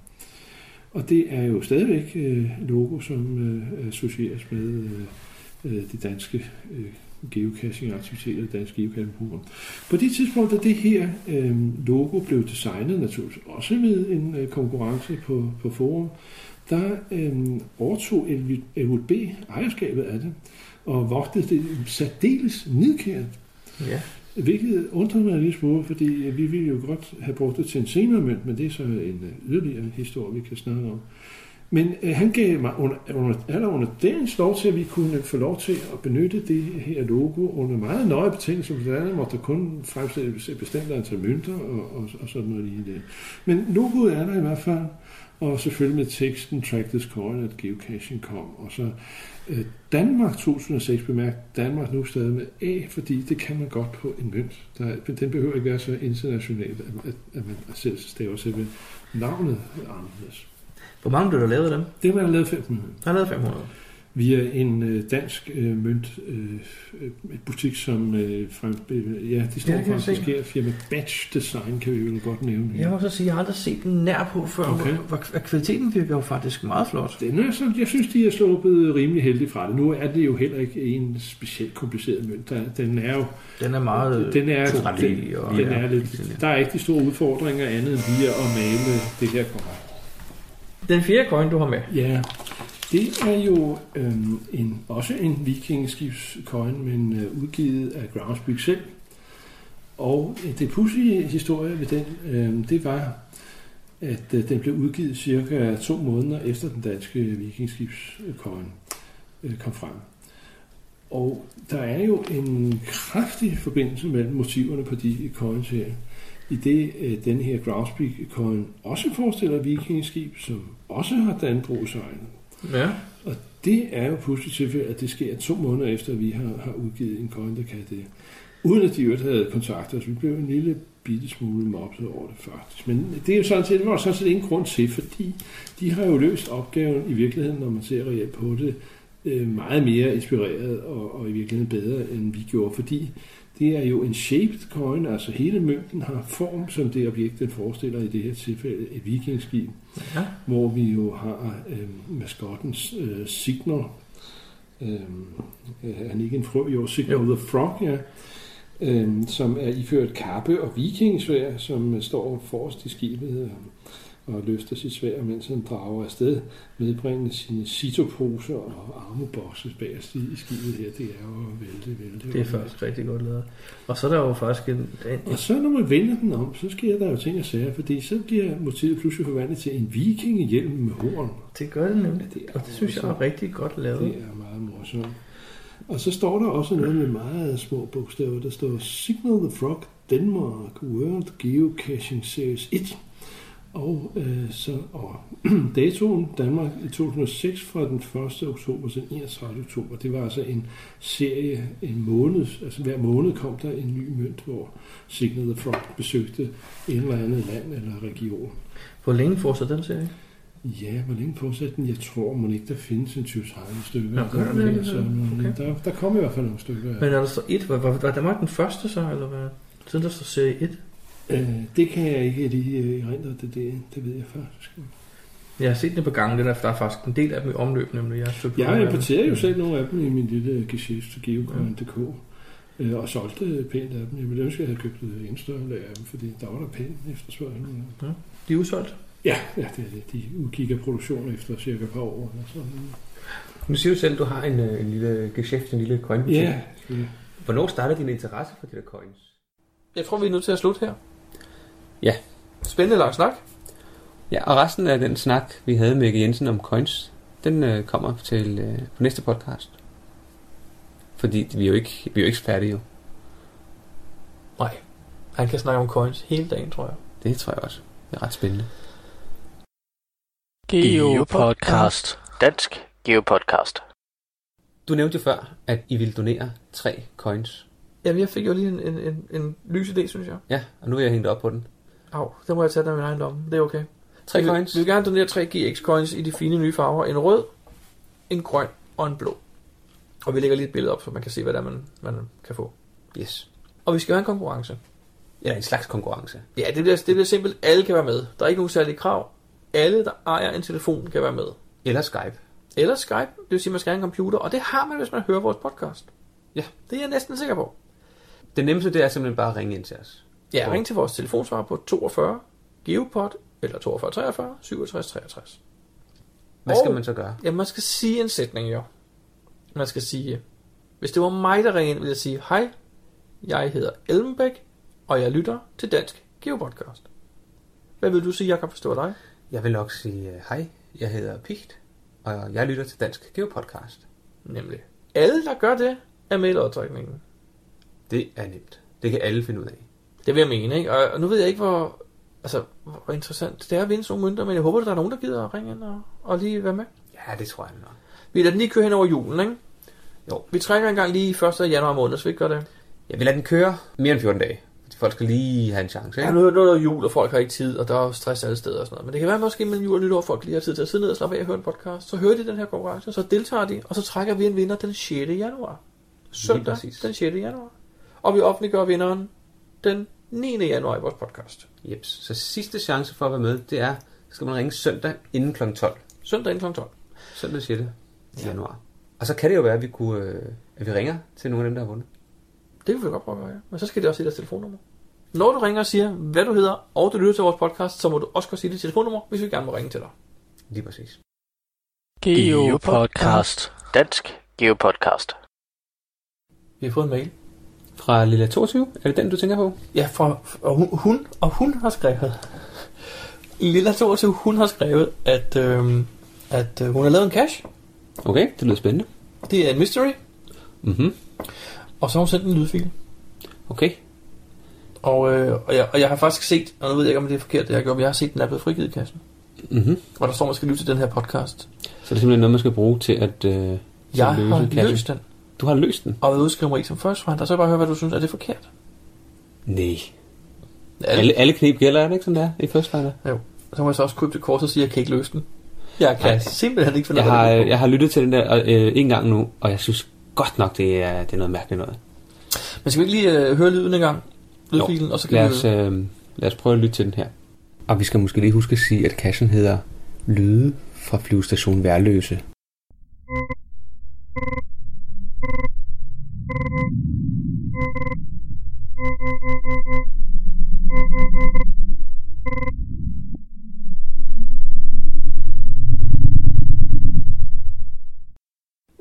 Speaker 5: Og det er jo stadigvæk øh, logo, som øh, associeres med øh, øh, de danske øh, geocaching-aktiviteter, det danske geocaching-program. På det tidspunkt, da det her øh, logo blev designet, naturligvis også med en øh, konkurrence på, på forum, der øh, overtog LVB ejerskabet af det, og vogtede det særdeles nidkært.
Speaker 2: Ja.
Speaker 5: Hvilket undrer mig en lille smule, fordi øh, vi ville jo godt have brugt det til en senere mønt, men det er så en øh, yderligere historie, vi kan snakke om. Men øh, han gav mig under, under, aller under dagens lov til, at vi kunne få lov til at benytte det her logo under meget nøje betingelser. for der måtte kun fremstilles et bestemt antal mønter og, og, og sådan noget lignende. Men logoet er der i hvert fald, og selvfølgelig med teksten Track this coin at geocaching.com. Og så øh, Danmark 2006 bemærkt Danmark nu stadig med A, fordi det kan man godt på en mønt. Der, den behøver ikke være så international, at, at, at man selv staver ved navnet anderledes.
Speaker 2: Hvor mange blev der lavet af dem?
Speaker 5: Det var lavet 500
Speaker 2: Der er lavet 500.
Speaker 5: via en øh, dansk øh, mønt øh, butik, som øh, frem, øh, ja, det står
Speaker 2: Ja,
Speaker 5: faktisk her. Firma Batch Design kan vi jo godt nævne. her.
Speaker 2: Jeg må så sige, jeg har aldrig set den nær på før.
Speaker 5: Okay.
Speaker 2: Hvor, hvor, kvaliteten virker jo faktisk meget flot.
Speaker 5: Den er så, jeg synes, de er sluppet rimelig heldigt fra det. Nu er det jo heller ikke en specielt kompliceret mønt. Der, den er jo
Speaker 2: Den er meget
Speaker 5: den er, den,
Speaker 2: og-
Speaker 5: den
Speaker 2: ja,
Speaker 5: er lidt, der er ikke de store udfordringer andet end lige at male det her kort.
Speaker 2: Den fjerde coin, du har med.
Speaker 5: Ja, det er jo øhm, en, også en vikingeskibscoin, men øh, udgivet af Groundspeak selv. Og øh, det pudsige historie ved den, øh, det var, at øh, den blev udgivet cirka to måneder efter den danske vikingskibscoin øh, kom frem. Og der er jo en kraftig forbindelse mellem motiverne på de coins her i det øh, den her Groundspeak coin også forestiller vikingeskib, som også har Danbrogsøjne.
Speaker 2: Ja.
Speaker 5: Og det er jo pludselig tilfælde, at det sker to måneder efter, at vi har, har udgivet en coin, der kan det. Uden at de øvrigt havde kontaktet os. Vi blev en lille bitte smule mobset over det faktisk. Men det er jo sådan set, det var sådan set ingen grund til, fordi de har jo løst opgaven i virkeligheden, når man ser reelt på det, øh, meget mere inspireret og, og i virkeligheden bedre, end vi gjorde, fordi det er jo en shaped coin, altså hele mønten har form som det objekt, den forestiller i det her tilfælde et vikingskib,
Speaker 2: Ja.
Speaker 5: hvor vi jo har øh, maskottens øh, signal, øh, er han ikke en frø, jo, signal
Speaker 2: Jo.
Speaker 5: the frog, ja, øh, som er iført kappe og vikingsvær, som står forrest i skibet og løfter sit svær, mens han drager afsted, medbringende sine sitoposer og armebokse bagerst i, skibet her. Det er jo vældig, vældig.
Speaker 2: Det er faktisk rigtig godt lavet. Og så er der jo faktisk en... en
Speaker 5: Og så når man vender den om, så sker der jo ting og sager, fordi så bliver motivet pludselig forvandlet til en vikingehjelm med horn.
Speaker 2: det gør det nemlig.
Speaker 5: Ja, det
Speaker 2: Og det synes jeg er rigtig godt lavet.
Speaker 5: Det er meget morsomt. Og så står der også noget med meget små bogstaver. Der står Signal the Frog Denmark World Geocaching Series 1. Og øh, så og datoen Danmark i 2006 fra den 1. oktober til den 31. oktober. Det var altså en serie, en måned, altså hver måned kom der en ny mønt, hvor Signal the Frog besøgte en eller andet land eller region.
Speaker 2: Hvor længe fortsætter den serie?
Speaker 5: Ja, hvor længe fortsætter den? Jeg tror, man ikke der findes en 20-30 stykker.
Speaker 2: Der?
Speaker 5: Okay, så, men
Speaker 2: Okay.
Speaker 5: der, der kommer i hvert fald nogle stykker.
Speaker 2: Men er der står et? Var, var, var Danmark den første så, eller hvad? Siden der står serie 1?
Speaker 5: Øh, det kan jeg ikke lige øh, erindre, det, det, det ved jeg faktisk. ikke.
Speaker 2: Jeg har set det på gangen, det der, der er faktisk en del af dem i omløb, nemlig. Jeg,
Speaker 5: Jeg importerer jo selv nogle af dem i min lille geschæft til geocoin.dk øh, og solgte pænt af dem. Jeg ville ønske, at jeg havde købt et endnu større lager af dem, fordi der var der pænt efterspørgsel.
Speaker 2: De er udsolgt.
Speaker 5: Ja, ja, det er det. De af produktion efter cirka et par år. Eller sådan.
Speaker 1: Nu siger du selv, at du har en, øh, en lille geschæft, en lille coinbutik.
Speaker 5: Ja, ja.
Speaker 1: Hvornår startede din interesse for de der coins?
Speaker 2: Jeg tror, vi er nødt til at slutte her.
Speaker 1: Ja.
Speaker 2: Spændende lang snak.
Speaker 1: Ja, og resten af den snak, vi havde med Ikke Jensen om coins, den øh, kommer til øh, på næste podcast. Fordi vi er jo ikke, vi er jo ikke færdige jo.
Speaker 2: Nej. Han kan snakke om coins hele dagen, tror jeg.
Speaker 1: Det tror jeg også. Det er ret spændende.
Speaker 3: Geopodcast. Dansk Geopodcast.
Speaker 1: Du nævnte jo før, at I ville donere tre coins.
Speaker 2: Jamen, jeg fik jo lige en, en, en, en lys idé, synes jeg.
Speaker 1: Ja, og nu er jeg hængt op på den.
Speaker 2: Au, det må jeg tage i min egen lomme. Det er okay.
Speaker 1: Tre
Speaker 2: vi,
Speaker 1: coins.
Speaker 2: Vi vil gerne donere tre GX-coins i de fine nye farver. En rød, en grøn og en blå. Og vi lægger lige et billede op, så man kan se, hvad der man, man kan få.
Speaker 1: Yes.
Speaker 2: Og vi skal have en konkurrence.
Speaker 1: Ja, en slags konkurrence.
Speaker 2: Ja, det bliver, det bliver simpelt. Alle kan være med. Der er ikke nogen særlige krav. Alle, der ejer en telefon, kan være med.
Speaker 1: Eller Skype.
Speaker 2: Eller Skype, det vil sige, at man skal have en computer. Og det har man, hvis man hører vores podcast.
Speaker 1: Ja.
Speaker 2: Det er jeg næsten sikker på.
Speaker 1: Det nemmeste, det er simpelthen bare at ringe ind til os.
Speaker 2: Ja, ring til vores telefonsvar på 42 Geopod eller 42 43 67 63.
Speaker 1: Hvad skal
Speaker 2: Og-
Speaker 1: man så gøre?
Speaker 2: Ja, man skal sige en sætning, jo. Man skal sige, hvis det var mig, der ringede ind, ville jeg sige, hej, jeg hedder Elmenbæk, og jeg lytter til Dansk Geopodcast. Hvad vil du sige, jeg kan forstå dig?
Speaker 1: Jeg vil nok sige, øh, hej, jeg hedder Pigt, og jeg lytter til Dansk Geopodcast.
Speaker 2: Nemlig. Alle, der gør det, er med i lodtrækningen.
Speaker 1: Det er nemt. Det kan alle finde ud af.
Speaker 2: Det vil jeg mene, ikke? Og, og nu ved jeg ikke, hvor, altså, hvor interessant det er at vinde sådan nogle mønter, men jeg håber, at der er nogen, der gider at ringe ind og, og lige være med.
Speaker 1: Ja, det tror jeg nok.
Speaker 2: Vi lader den lige køre hen over julen, ikke?
Speaker 1: Jo.
Speaker 2: Vi trækker en gang lige 1. januar måned, så vi ikke gør det.
Speaker 1: Jeg vil lade den køre mere end 14 dage. Folk skal lige have en chance,
Speaker 2: Ja,
Speaker 1: ikke?
Speaker 2: nu, nu er der jul, og folk har ikke tid, og der er stress alle steder og sådan noget. Men det kan være måske mellem jul og nytår, folk lige har tid til at sidde ned og slappe af og høre en podcast. Så hører de den her konkurrence, så deltager de, og så trækker vi en vinder den 6. januar. Søndag den 6. januar. Og vi offentliggør vinderen den 9. januar i vores podcast.
Speaker 1: Jeps. Så sidste chance for at være med, det er, skal man ringe søndag inden kl. 12.
Speaker 2: Søndag inden kl. 12.
Speaker 1: Søndag 6. januar. Og så kan det jo være, at vi, kunne, øh, at vi ringer til nogle af dem, der har vundet.
Speaker 2: Det kan vi godt prøve at gøre, ja. Men så skal det også sige deres telefonnummer. Når du ringer og siger, hvad du hedder, og du lytter til vores podcast, så må du også godt sige dit telefonnummer, hvis vi gerne må ringe til dig.
Speaker 1: Lige præcis.
Speaker 3: Geopodcast. Dansk Geopodcast.
Speaker 2: Vi har fået en mail.
Speaker 1: Fra Lilla 22, er det den, du tænker på?
Speaker 2: Ja, for, og hun, hun, og hun har skrevet, Lilla 22, hun har skrevet, at, øhm, at øh, hun har lavet en cache.
Speaker 1: Okay, det lyder spændende.
Speaker 2: Det er en mystery,
Speaker 1: Mhm.
Speaker 2: og så har hun sendt en lydfil.
Speaker 1: Okay.
Speaker 2: Og, øh, og, jeg, og jeg har faktisk set, og nu ved jeg ikke, om det er forkert, det jeg gjort, men jeg har set, den er blevet frigivet i kassen.
Speaker 1: Mm-hmm.
Speaker 2: Hvor der står, at man skal lytte til den her podcast.
Speaker 1: Så det er simpelthen noget, man skal bruge til at, øh, til
Speaker 2: Jeg
Speaker 1: at løse
Speaker 2: har
Speaker 1: kassen.
Speaker 2: løst den,
Speaker 1: Du har løst den?
Speaker 2: og været udskrive som first finder, så vil jeg bare høre, hvad du synes, er det forkert?
Speaker 1: Nej.
Speaker 2: Ja,
Speaker 1: Alle, alle knep gælder, er det ikke sådan der i First Finder?
Speaker 2: Så må jeg så også købe det kort og sige, at jeg kan ikke løse den. Jeg kan
Speaker 1: Nej.
Speaker 2: simpelthen ikke finde
Speaker 1: Jeg har, jeg har lyttet til den der øh, en gang nu, og jeg synes godt nok, det er, det er noget mærkeligt noget.
Speaker 2: Men skal vi ikke lige øh, høre lyden en gang? Lydfilen, og så kan
Speaker 1: Lad
Speaker 2: vi...
Speaker 1: os, øh, lad os prøve at lytte til den her. Og vi skal måske lige huske at sige, at kassen hedder Lyde fra flyvestation Værløse.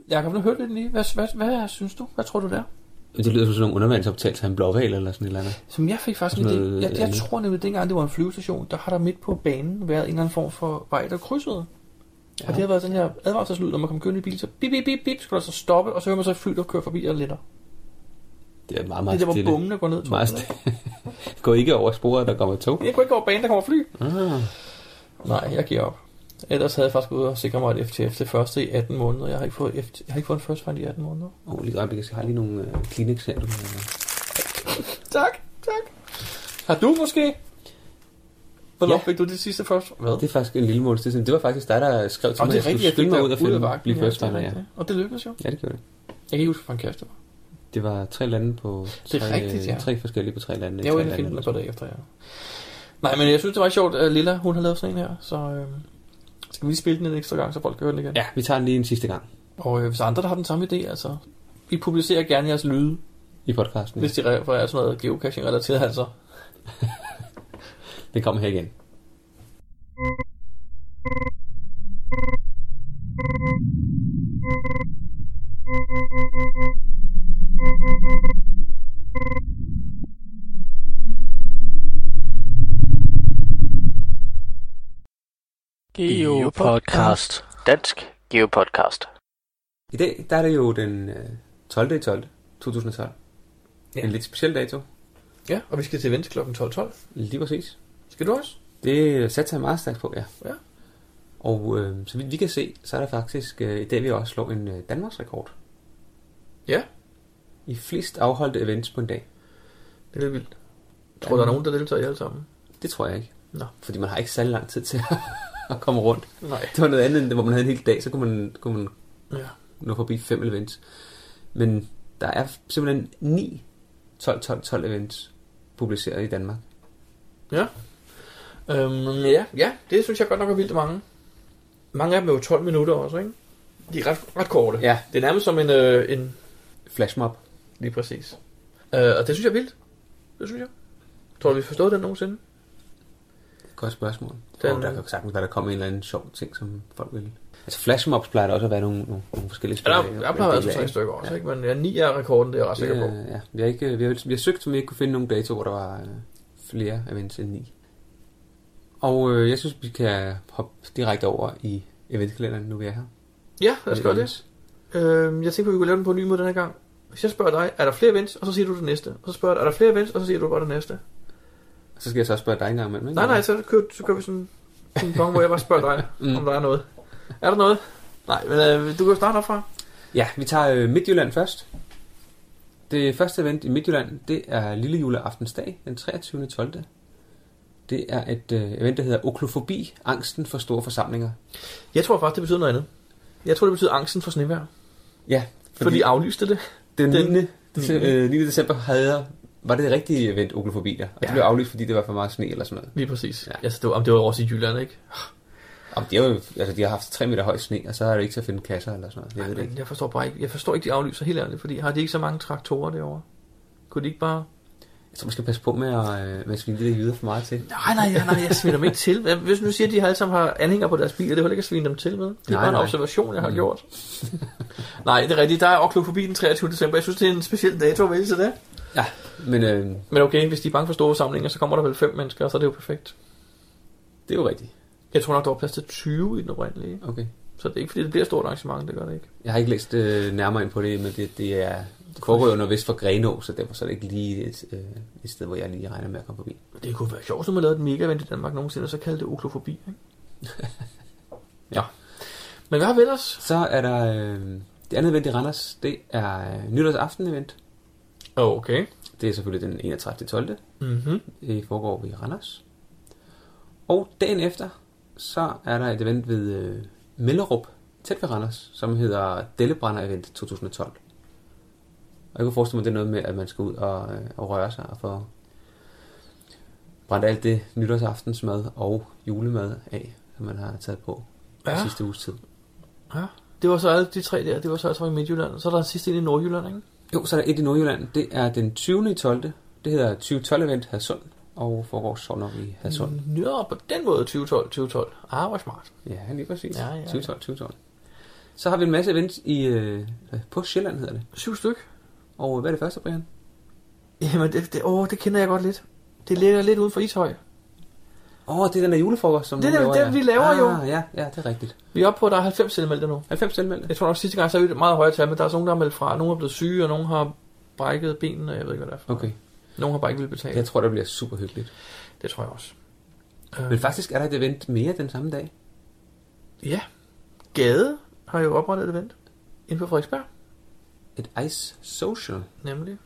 Speaker 2: Jakob, nu hørte lidt lige. Hvad, hvad, hvad, hvad synes du? Hvad tror du der?
Speaker 1: Det lyder som sådan nogle undervandsoptagelser af en blåval eller sådan et eller andet.
Speaker 2: Som jeg fik faktisk en idé. Jeg, jeg
Speaker 1: andet.
Speaker 2: tror nemlig, dengang det var en flyvestation, der har der midt på banen været en eller anden form for vej, der krydsede. Ja. Og det har været den her advarselslyd, når man kommer kørende i bil, så bip, bip, bip, bip, skal der så stoppe, og så hører man så fly, der kører forbi og letter.
Speaker 1: Det er meget,
Speaker 2: Det
Speaker 1: meget
Speaker 2: er der, hvor
Speaker 1: stille.
Speaker 2: bommene går ned.
Speaker 1: Meget stille. Gå ikke over sporet, der kommer tog.
Speaker 2: Jeg kunne ikke gå over banen, der kommer fly.
Speaker 1: Ah.
Speaker 2: Nej, jeg giver op. Ellers havde jeg faktisk gået og sikret mig et FTF det første i 18 måneder. Jeg har ikke fået, FT, jeg har ikke fået en first find i 18 måneder.
Speaker 1: Oh, lige øjeblik, jeg har lige nogle øh, Kleenex her. Du.
Speaker 2: Tak, tak. Har du måske? Hvornår
Speaker 1: Ja.
Speaker 2: fik du det sidste først? Hvad?
Speaker 1: Det er faktisk en lille måned. Det var faktisk dig, der skrev til
Speaker 2: Og
Speaker 1: mig,
Speaker 2: det
Speaker 1: at
Speaker 2: er rigtigt,
Speaker 1: skulle
Speaker 2: jeg
Speaker 1: skynde
Speaker 2: fik
Speaker 1: mig ud og finde, blive first
Speaker 2: det er
Speaker 1: finder, ja.
Speaker 2: Og det lykkedes jo.
Speaker 1: Ja, det gjorde det.
Speaker 2: Jeg kan ikke huske, hvor en kæreste det var.
Speaker 1: Det var tre lande på
Speaker 2: Det er
Speaker 1: tre,
Speaker 2: rigtigt, ja.
Speaker 1: tre forskellige på tre lande.
Speaker 2: Jeg var
Speaker 1: tre
Speaker 2: inde og finde
Speaker 1: lande
Speaker 2: den et par dage efter, ja. Nej, men jeg synes, det var sjovt, at Lilla, hun har lavet sådan en her, så øh, skal vi lige spille den en ekstra gang, så folk kan høre den igen.
Speaker 1: Ja, vi tager den lige en sidste gang
Speaker 2: Og øh, hvis andre, der har den samme idé, altså, vi publicerer gerne jeres lyde,
Speaker 1: i podcasten.
Speaker 2: hvis de refererer sådan noget geocaching-relateret, altså.
Speaker 1: Det kommer her igen.
Speaker 3: Geopodcast. Dansk Geopodcast.
Speaker 1: I dag der er det jo den øh, 12. i 12. 2012.
Speaker 2: Ja.
Speaker 1: En lidt speciel dato.
Speaker 2: Ja, og vi skal til event kl. 12.12.
Speaker 1: Lige præcis.
Speaker 2: Skal du også?
Speaker 1: Det satte jeg meget stærkt på, ja.
Speaker 2: Ja.
Speaker 1: Og øh, så vidt vi kan se, så er der faktisk øh, i dag, vi også slår en øh, Danmarks rekord.
Speaker 2: Ja.
Speaker 1: I flest afholdte events på en dag.
Speaker 2: Det er lidt vildt. Jeg tror, der er nogen, der deltager i alle sammen.
Speaker 1: Det tror jeg ikke.
Speaker 2: Nå.
Speaker 1: Fordi man har ikke særlig lang tid til at komme rundt.
Speaker 2: Nej.
Speaker 1: Det var noget andet, end det, hvor man havde en hel dag, så kunne man, kunne man
Speaker 2: Ja.
Speaker 1: nå forbi fem events. Men der er simpelthen 9 12-12-12 events publiceret i Danmark.
Speaker 2: Ja. Øhm, ja, ja, det synes jeg godt nok er vildt mange. Mange af dem er jo 12 minutter også, ikke? De er ret, ret korte.
Speaker 1: Ja,
Speaker 2: Det er nærmest som en, øh, en
Speaker 1: flashmob.
Speaker 2: Lige præcis. Øh, og det synes jeg er vildt. Det synes jeg. Tror du, vi har forstået den nogensinde?
Speaker 1: Godt spørgsmål.
Speaker 2: Den-
Speaker 1: og der kan sagtens være, der kommer en eller anden sjov ting, som folk vil. Altså flashmobs plejer der også at være nogle, nogle, nogle forskellige
Speaker 2: Ja, der,
Speaker 1: spil.
Speaker 2: jeg plejer altså tre stykker også,
Speaker 1: Ja.
Speaker 2: ikke? Men ja, ni er rekorden, det er jeg ret sikker på.
Speaker 1: Ja, ja. Vi, har ikke, vi, har, vi har søgt, men vi ikke kunne finde nogen dato, hvor der var øh, flere events end ni. Og øh, jeg synes, vi kan hoppe direkte over i eventkalenderen, nu vi er her.
Speaker 2: Ja, lad os gøre det. Øh, jeg tænker, at vi kunne lave den på en ny måde den her gang. Hvis jeg spørger dig, er der flere events, og så siger du det næste. Og så spørger jeg dig, er der flere events, og så siger du bare det næste.
Speaker 1: Så skal jeg så spørge dig en gang imellem, ikke?
Speaker 2: Nej, nej, så kører, så kører vi sådan en pong, hvor jeg bare spørger dig,
Speaker 1: Mm.
Speaker 2: om der er noget. Er der noget? Nej, men øh, du kan jo starte opfra.
Speaker 1: Ja, vi tager øh, Midtjylland først. Det første event i Midtjylland, det er Lille Juleaftensdag, den 23. 12. Det er et øh, event, der hedder Oklofobi, angsten for store forsamlinger.
Speaker 2: Jeg tror faktisk, det betyder noget andet. Jeg tror, det betyder angsten for snevejr.
Speaker 1: Ja,
Speaker 2: Fordi, fordi aflyste det.
Speaker 1: Den,
Speaker 2: den-
Speaker 1: 9. Dece- øh, 9. december havde var det det rigtige event, Oklofobi der. Og ja. Det blev aflyst, fordi det var for meget sne eller sådan noget.
Speaker 2: Lige præcis.
Speaker 1: Ja.
Speaker 2: Altså, det var, om det var også i Jylland, ikke?
Speaker 1: Og de har jo altså, de har haft 3 meter høj sne, og så er det ikke til at finde kasser eller sådan noget. Jeg ved det ikke.
Speaker 2: jeg forstår bare ikke, jeg forstår ikke, de aflyser helt ærligt, fordi har de ikke så mange traktorer derovre? Kunne de ikke bare...
Speaker 1: Jeg tror, man skal passe på med at, øh, med at svine de der jyder for meget til.
Speaker 2: Nej, nej, nej, nej jeg sviner dem ikke til. Hvis nu siger, at de alle sammen har anhænger på deres biler, det er heller ikke at svine dem til med. Det er
Speaker 1: Nej,
Speaker 2: bare en
Speaker 1: nej.
Speaker 2: observation, jeg har
Speaker 1: Mm.
Speaker 2: gjort. nej, det er rigtigt. Der er oklofobi den 23. december. Jeg synes, det er en speciel dato at vælge til det.
Speaker 1: Men øh,
Speaker 2: Men okay, hvis de er bange for store samlinger, så kommer der vel fem mennesker, og så er det jo perfekt.
Speaker 1: det er jo rigtigt.
Speaker 2: Jeg tror nok, der var plads til 20 i den oprindelige.
Speaker 1: Okay.
Speaker 2: Så det er ikke, fordi det bliver et stort arrangement, det gør det ikke.
Speaker 1: Jeg har ikke læst øh, nærmere ind på det, men det, det er Det foregår jo noget vist for Grenå, så derfor så er det ikke lige et, øh, et sted, hvor jeg lige regner med at komme forbi.
Speaker 2: Det kunne være sjovt, hvis man lavede et mega event i Danmark nogensinde, og så kaldte det oklofobi, ikke? ja. Men hvad har vi ellers?
Speaker 1: Så er der øh, det andet event i Randers, det er øh, nytårsaften event.
Speaker 2: Okay.
Speaker 1: Det er selvfølgelig den 31. 12.
Speaker 2: Mhm.
Speaker 1: Det foregår i Randers. Og dagen efter, så er der et event ved øh, Mellerup, tæt ved Randers, som hedder Dellebrænder Event 2012. Og jeg kunne forestille mig, det er noget med, at man skal ud og, øh, og røre sig og få brændt alt det nytårsaftensmad og julemad af, som man har taget på ja. Sidste uges tid.
Speaker 2: Ja. Det var så alle de tre der, det var så altså i Midtjylland. Så er der en sidste en i Nordjylland, ikke?
Speaker 1: Jo, så er der et i Nordjylland. Det er den 20. i 12. Det hedder 2012 Event Hadsund, og foregår så nok i Hadsund.
Speaker 2: Mm. Nå, på den måde 2012, 2012. Ah, hvor smart.
Speaker 1: Ja, lige præcis.
Speaker 2: Ja, ja, ja.
Speaker 1: 2012, 2012. Så har vi en masse events i, øh, på Sjælland, hedder det.
Speaker 2: Syv styk.
Speaker 1: Og hvad er det første, Brian?
Speaker 2: Jamen, det, det, åh, det kender jeg godt lidt. Det ligger lidt uden for Ishøj.
Speaker 1: Åh, oh, det er den der julefrokost, som
Speaker 2: Det er
Speaker 1: du laver,
Speaker 2: den, vi laver jo.
Speaker 1: ah, Ja, ja, det er rigtigt.
Speaker 2: Vi er oppe på, at der er 90 tilmeldte nu.
Speaker 1: 90 tilmeldte.
Speaker 2: Jeg tror nok sidste gang, så er vi et meget højere tal, men der er så nogen, der er meldt fra. Nogle er blevet syge, og nogle har brækket benene, jeg ved ikke, hvad det er for.
Speaker 1: Okay.
Speaker 2: Nogle har bare ikke vil betale.
Speaker 1: Jeg tror, det bliver super hyggeligt.
Speaker 2: Det tror jeg også.
Speaker 1: Men faktisk er der et event mere den samme dag.
Speaker 2: Ja. Gade har jo oprettet et event inden for Frederiksberg,
Speaker 1: Et Ice Social.
Speaker 2: nemlig.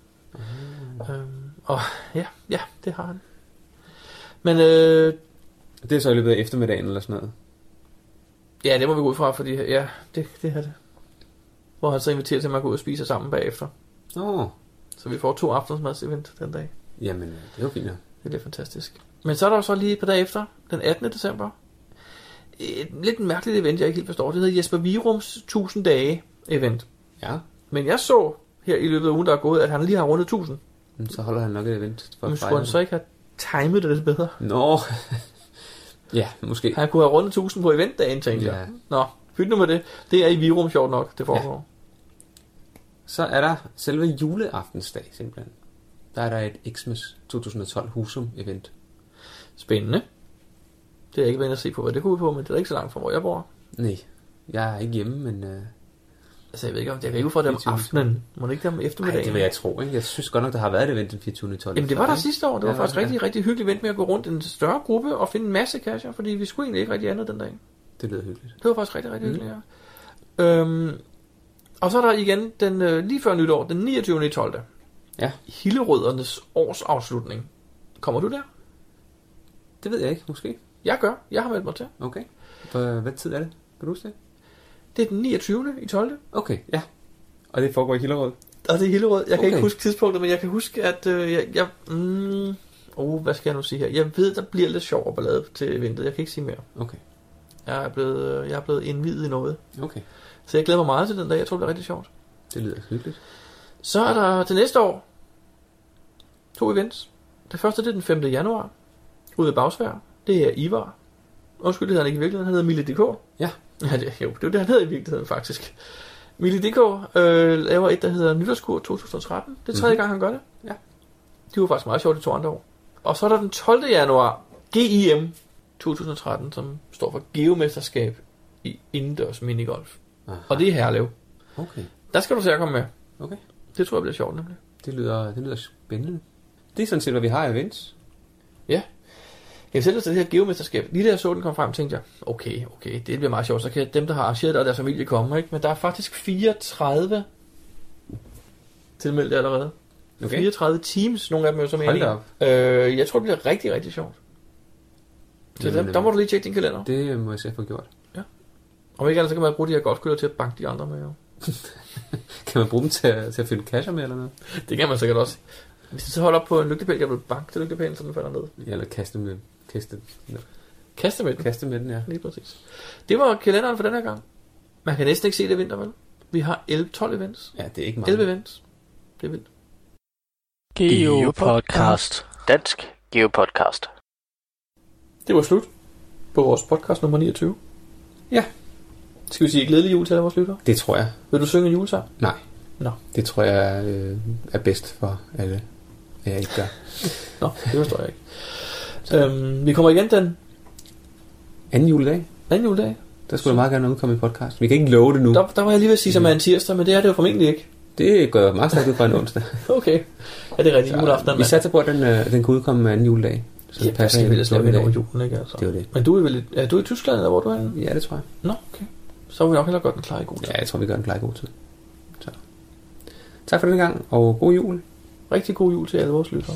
Speaker 2: Øhm, og ja, ja, det har han. Men øh,
Speaker 1: Det er så i løbet af eftermiddagen eller sådan noget.
Speaker 2: ja, det må vi gå ud fra, fordi ja, det, det er det. Hvor han så inviterer til, at man går ud og spiser sammen bagefter.
Speaker 1: Åh, oh,
Speaker 2: Så vi får to aftensmads-event den dag.
Speaker 1: jamen, det er jo fint. ja.
Speaker 2: Det bliver fantastisk. Men så er der jo så lige et par dage efter, den 18. december, et lidt mærkeligt event, jeg ikke helt forstår. Det hedder Jesper Virums 1000 dage event.
Speaker 1: Ja,
Speaker 2: Men jeg så her i løbet af ugen, der er gået, at han lige har rundet 1000.
Speaker 1: men så holder han nok et event for
Speaker 2: Men skulle han så ikke have timet det lidt bedre?
Speaker 1: Nå, ja, måske.
Speaker 2: Han kunne have rundet 1000 på eventdagen, tænkte
Speaker 1: Ja.
Speaker 2: jeg. Nå, pyt nu med det. Det er i Virum sjovt nok, det foregår.
Speaker 1: Så er der selve juleaftensdag simpelthen. Der er der et Xmas 2012 Husum event.
Speaker 2: Spændende. Det er jeg ikke inde at se på, hvad det kunne ud på, men det er ikke så langt fra, hvor jeg bor.
Speaker 1: Nej, jeg er ikke hjemme, men... Øh,
Speaker 2: Altså, jeg ved ikke, om ikke ud fra det om
Speaker 1: 24.
Speaker 2: aftenen. Må det ikke det om eftermiddagen?
Speaker 1: det vil jeg tro, ikke? Jeg synes godt nok, der har været et event den 24. 12.
Speaker 2: Jamen det var der sidste år. Det var
Speaker 1: Ja,
Speaker 2: faktisk
Speaker 1: ja.
Speaker 2: rigtig, rigtig hyggeligt event med at gå rundt i en større gruppe og finde en masse casher, fordi vi skulle egentlig ikke rigtig andet den dag.
Speaker 1: Det lyder hyggeligt.
Speaker 2: Det var faktisk rigtig, rigtig
Speaker 1: Mm.
Speaker 2: hyggeligt, ja. Øhm, og så er der igen den, øh, lige før nytår, den 29. 12.
Speaker 1: Ja.
Speaker 2: Hillerødernes årsafslutning. Kommer du der?
Speaker 1: Det ved jeg ikke, måske.
Speaker 2: Jeg gør. Jeg har meldt mig til.
Speaker 1: Okay. Hvad, hvad tid er det? Kan du huske det?
Speaker 2: Det er den 29. i 12.
Speaker 1: Okay, ja. Og det foregår i Hillerød?
Speaker 2: Og det er Hillerød. Jeg kan
Speaker 1: Okay.
Speaker 2: ikke huske tidspunktet, men jeg kan huske, at øh, jeg... jeg mm, oh, hvad skal jeg nu sige her? Jeg ved, der bliver lidt sjov og ballade til eventet. Jeg kan ikke sige mere.
Speaker 1: Okay.
Speaker 2: Jeg er blevet, øh, jeg er blevet indvidet i noget.
Speaker 1: Okay.
Speaker 2: Så jeg glæder mig meget til den dag. Jeg tror, det bliver rigtig sjovt.
Speaker 1: Det lyder hyggeligt.
Speaker 2: Så er der til næste år to events. Det første det er den 5. januar ude af Bagsvær. Det er Ivar. Undskyld, det hedder han ikke i virkeligheden. Han hedder Mille DK.
Speaker 1: Ja.
Speaker 2: Ja det, jo, det er jo det, han hedder i virkeligheden faktisk. Mille DK øh, laver et, der hedder Nytårskur 2013. Det er tredje
Speaker 1: Mhm.
Speaker 2: gang, han gør det.
Speaker 1: Ja.
Speaker 2: Det var faktisk meget sjovt de to andre år. Og så er der den 12. januar GIM 2013, som står for Geomesterskab i indendørs minigolf.
Speaker 1: Aha.
Speaker 2: Og det er Herlev.
Speaker 1: Okay.
Speaker 2: Der skal du se at komme med.
Speaker 1: Okay.
Speaker 2: Det tror jeg bliver sjovt nemlig.
Speaker 1: Det lyder, det lyder spændende. Det er sådan set, hvad vi har af events.
Speaker 2: Jeg selv til det her geomesterskab. Lige da jeg så den kom frem, tænkte jeg, okay, okay, det bliver meget sjovt. Så kan dem, der har arrangeret det og deres familie komme. Ikke? Men der er faktisk 34 tilmeldte allerede.
Speaker 1: Okay.
Speaker 2: 34 teams, nogle af dem er jo meningen.
Speaker 1: op.
Speaker 2: Øh, jeg tror, det bliver rigtig, rigtig sjovt. Så der, der må du lige tjekke din kalender.
Speaker 1: Det må jeg se at få gjort.
Speaker 2: Om ikke andet, så kan man bruge de her golfkøller til at banke de andre med. Jo.
Speaker 1: Kan man bruge dem til, at- til at fylde kasser med eller noget?
Speaker 2: Det kan man sikkert også. Hvis du så holder op på en lygtepæl, jeg vil banke til lygtepælen, så den falder ned.
Speaker 1: Ja, eller kaste med, kaste,
Speaker 2: Kaste med den.
Speaker 1: kaste med den, ja.
Speaker 2: Lige præcis. Det var kalenderen for den her gang. Man kan næsten ikke se det i vinter, vel? Vi har 11, 12 events.
Speaker 1: Ja, det er ikke meget.
Speaker 2: 11 events. Det er vildt.
Speaker 3: Geopodcast. Dansk Geopodcast.
Speaker 2: Det var slut på vores podcast nummer 29.
Speaker 1: Ja.
Speaker 2: Skal vi sige glædelig jul til alle vores lyttere?
Speaker 1: Det tror jeg.
Speaker 2: Vil du synge en julesang?
Speaker 1: Nej.
Speaker 2: Nå.
Speaker 1: Det tror jeg øh, er bedst for alle, at jeg ikke gør.
Speaker 2: Nå, det forstår jeg ikke. Øhm, vi kommer igen den
Speaker 1: Anden juledag,
Speaker 2: anden juledag.
Speaker 1: der skulle der meget gerne udkomme i podcast. Vi kan ikke love det nu.
Speaker 2: Der, der var jeg lige ved at sige, som er en tirsdag, men det er det jo formentlig ikke.
Speaker 1: Det går meget stærkt ud fra en onsdag.
Speaker 2: Okay. Ja, det er rigtigt. Juleaften
Speaker 1: vi satser på, at den, øh, den kan udkomme anden juledag. Så
Speaker 2: Ja,
Speaker 1: det
Speaker 2: passer
Speaker 1: passer
Speaker 2: skal vi
Speaker 1: ind
Speaker 2: ellers lave
Speaker 1: i
Speaker 2: hen
Speaker 1: dag.
Speaker 2: over julen, ikke? Altså.
Speaker 1: Det var det.
Speaker 2: Men du er vel i- er du i Tyskland, eller hvor du er?
Speaker 1: Ja, det tror jeg.
Speaker 2: Nå, okay. Så vil vi nok hellere godt den klar i god tid.
Speaker 1: Ja, jeg tror, vi gør en klar god tid. Så. Tak for den gang, og god jul.
Speaker 2: Rigtig god jul til alle vores lyttere.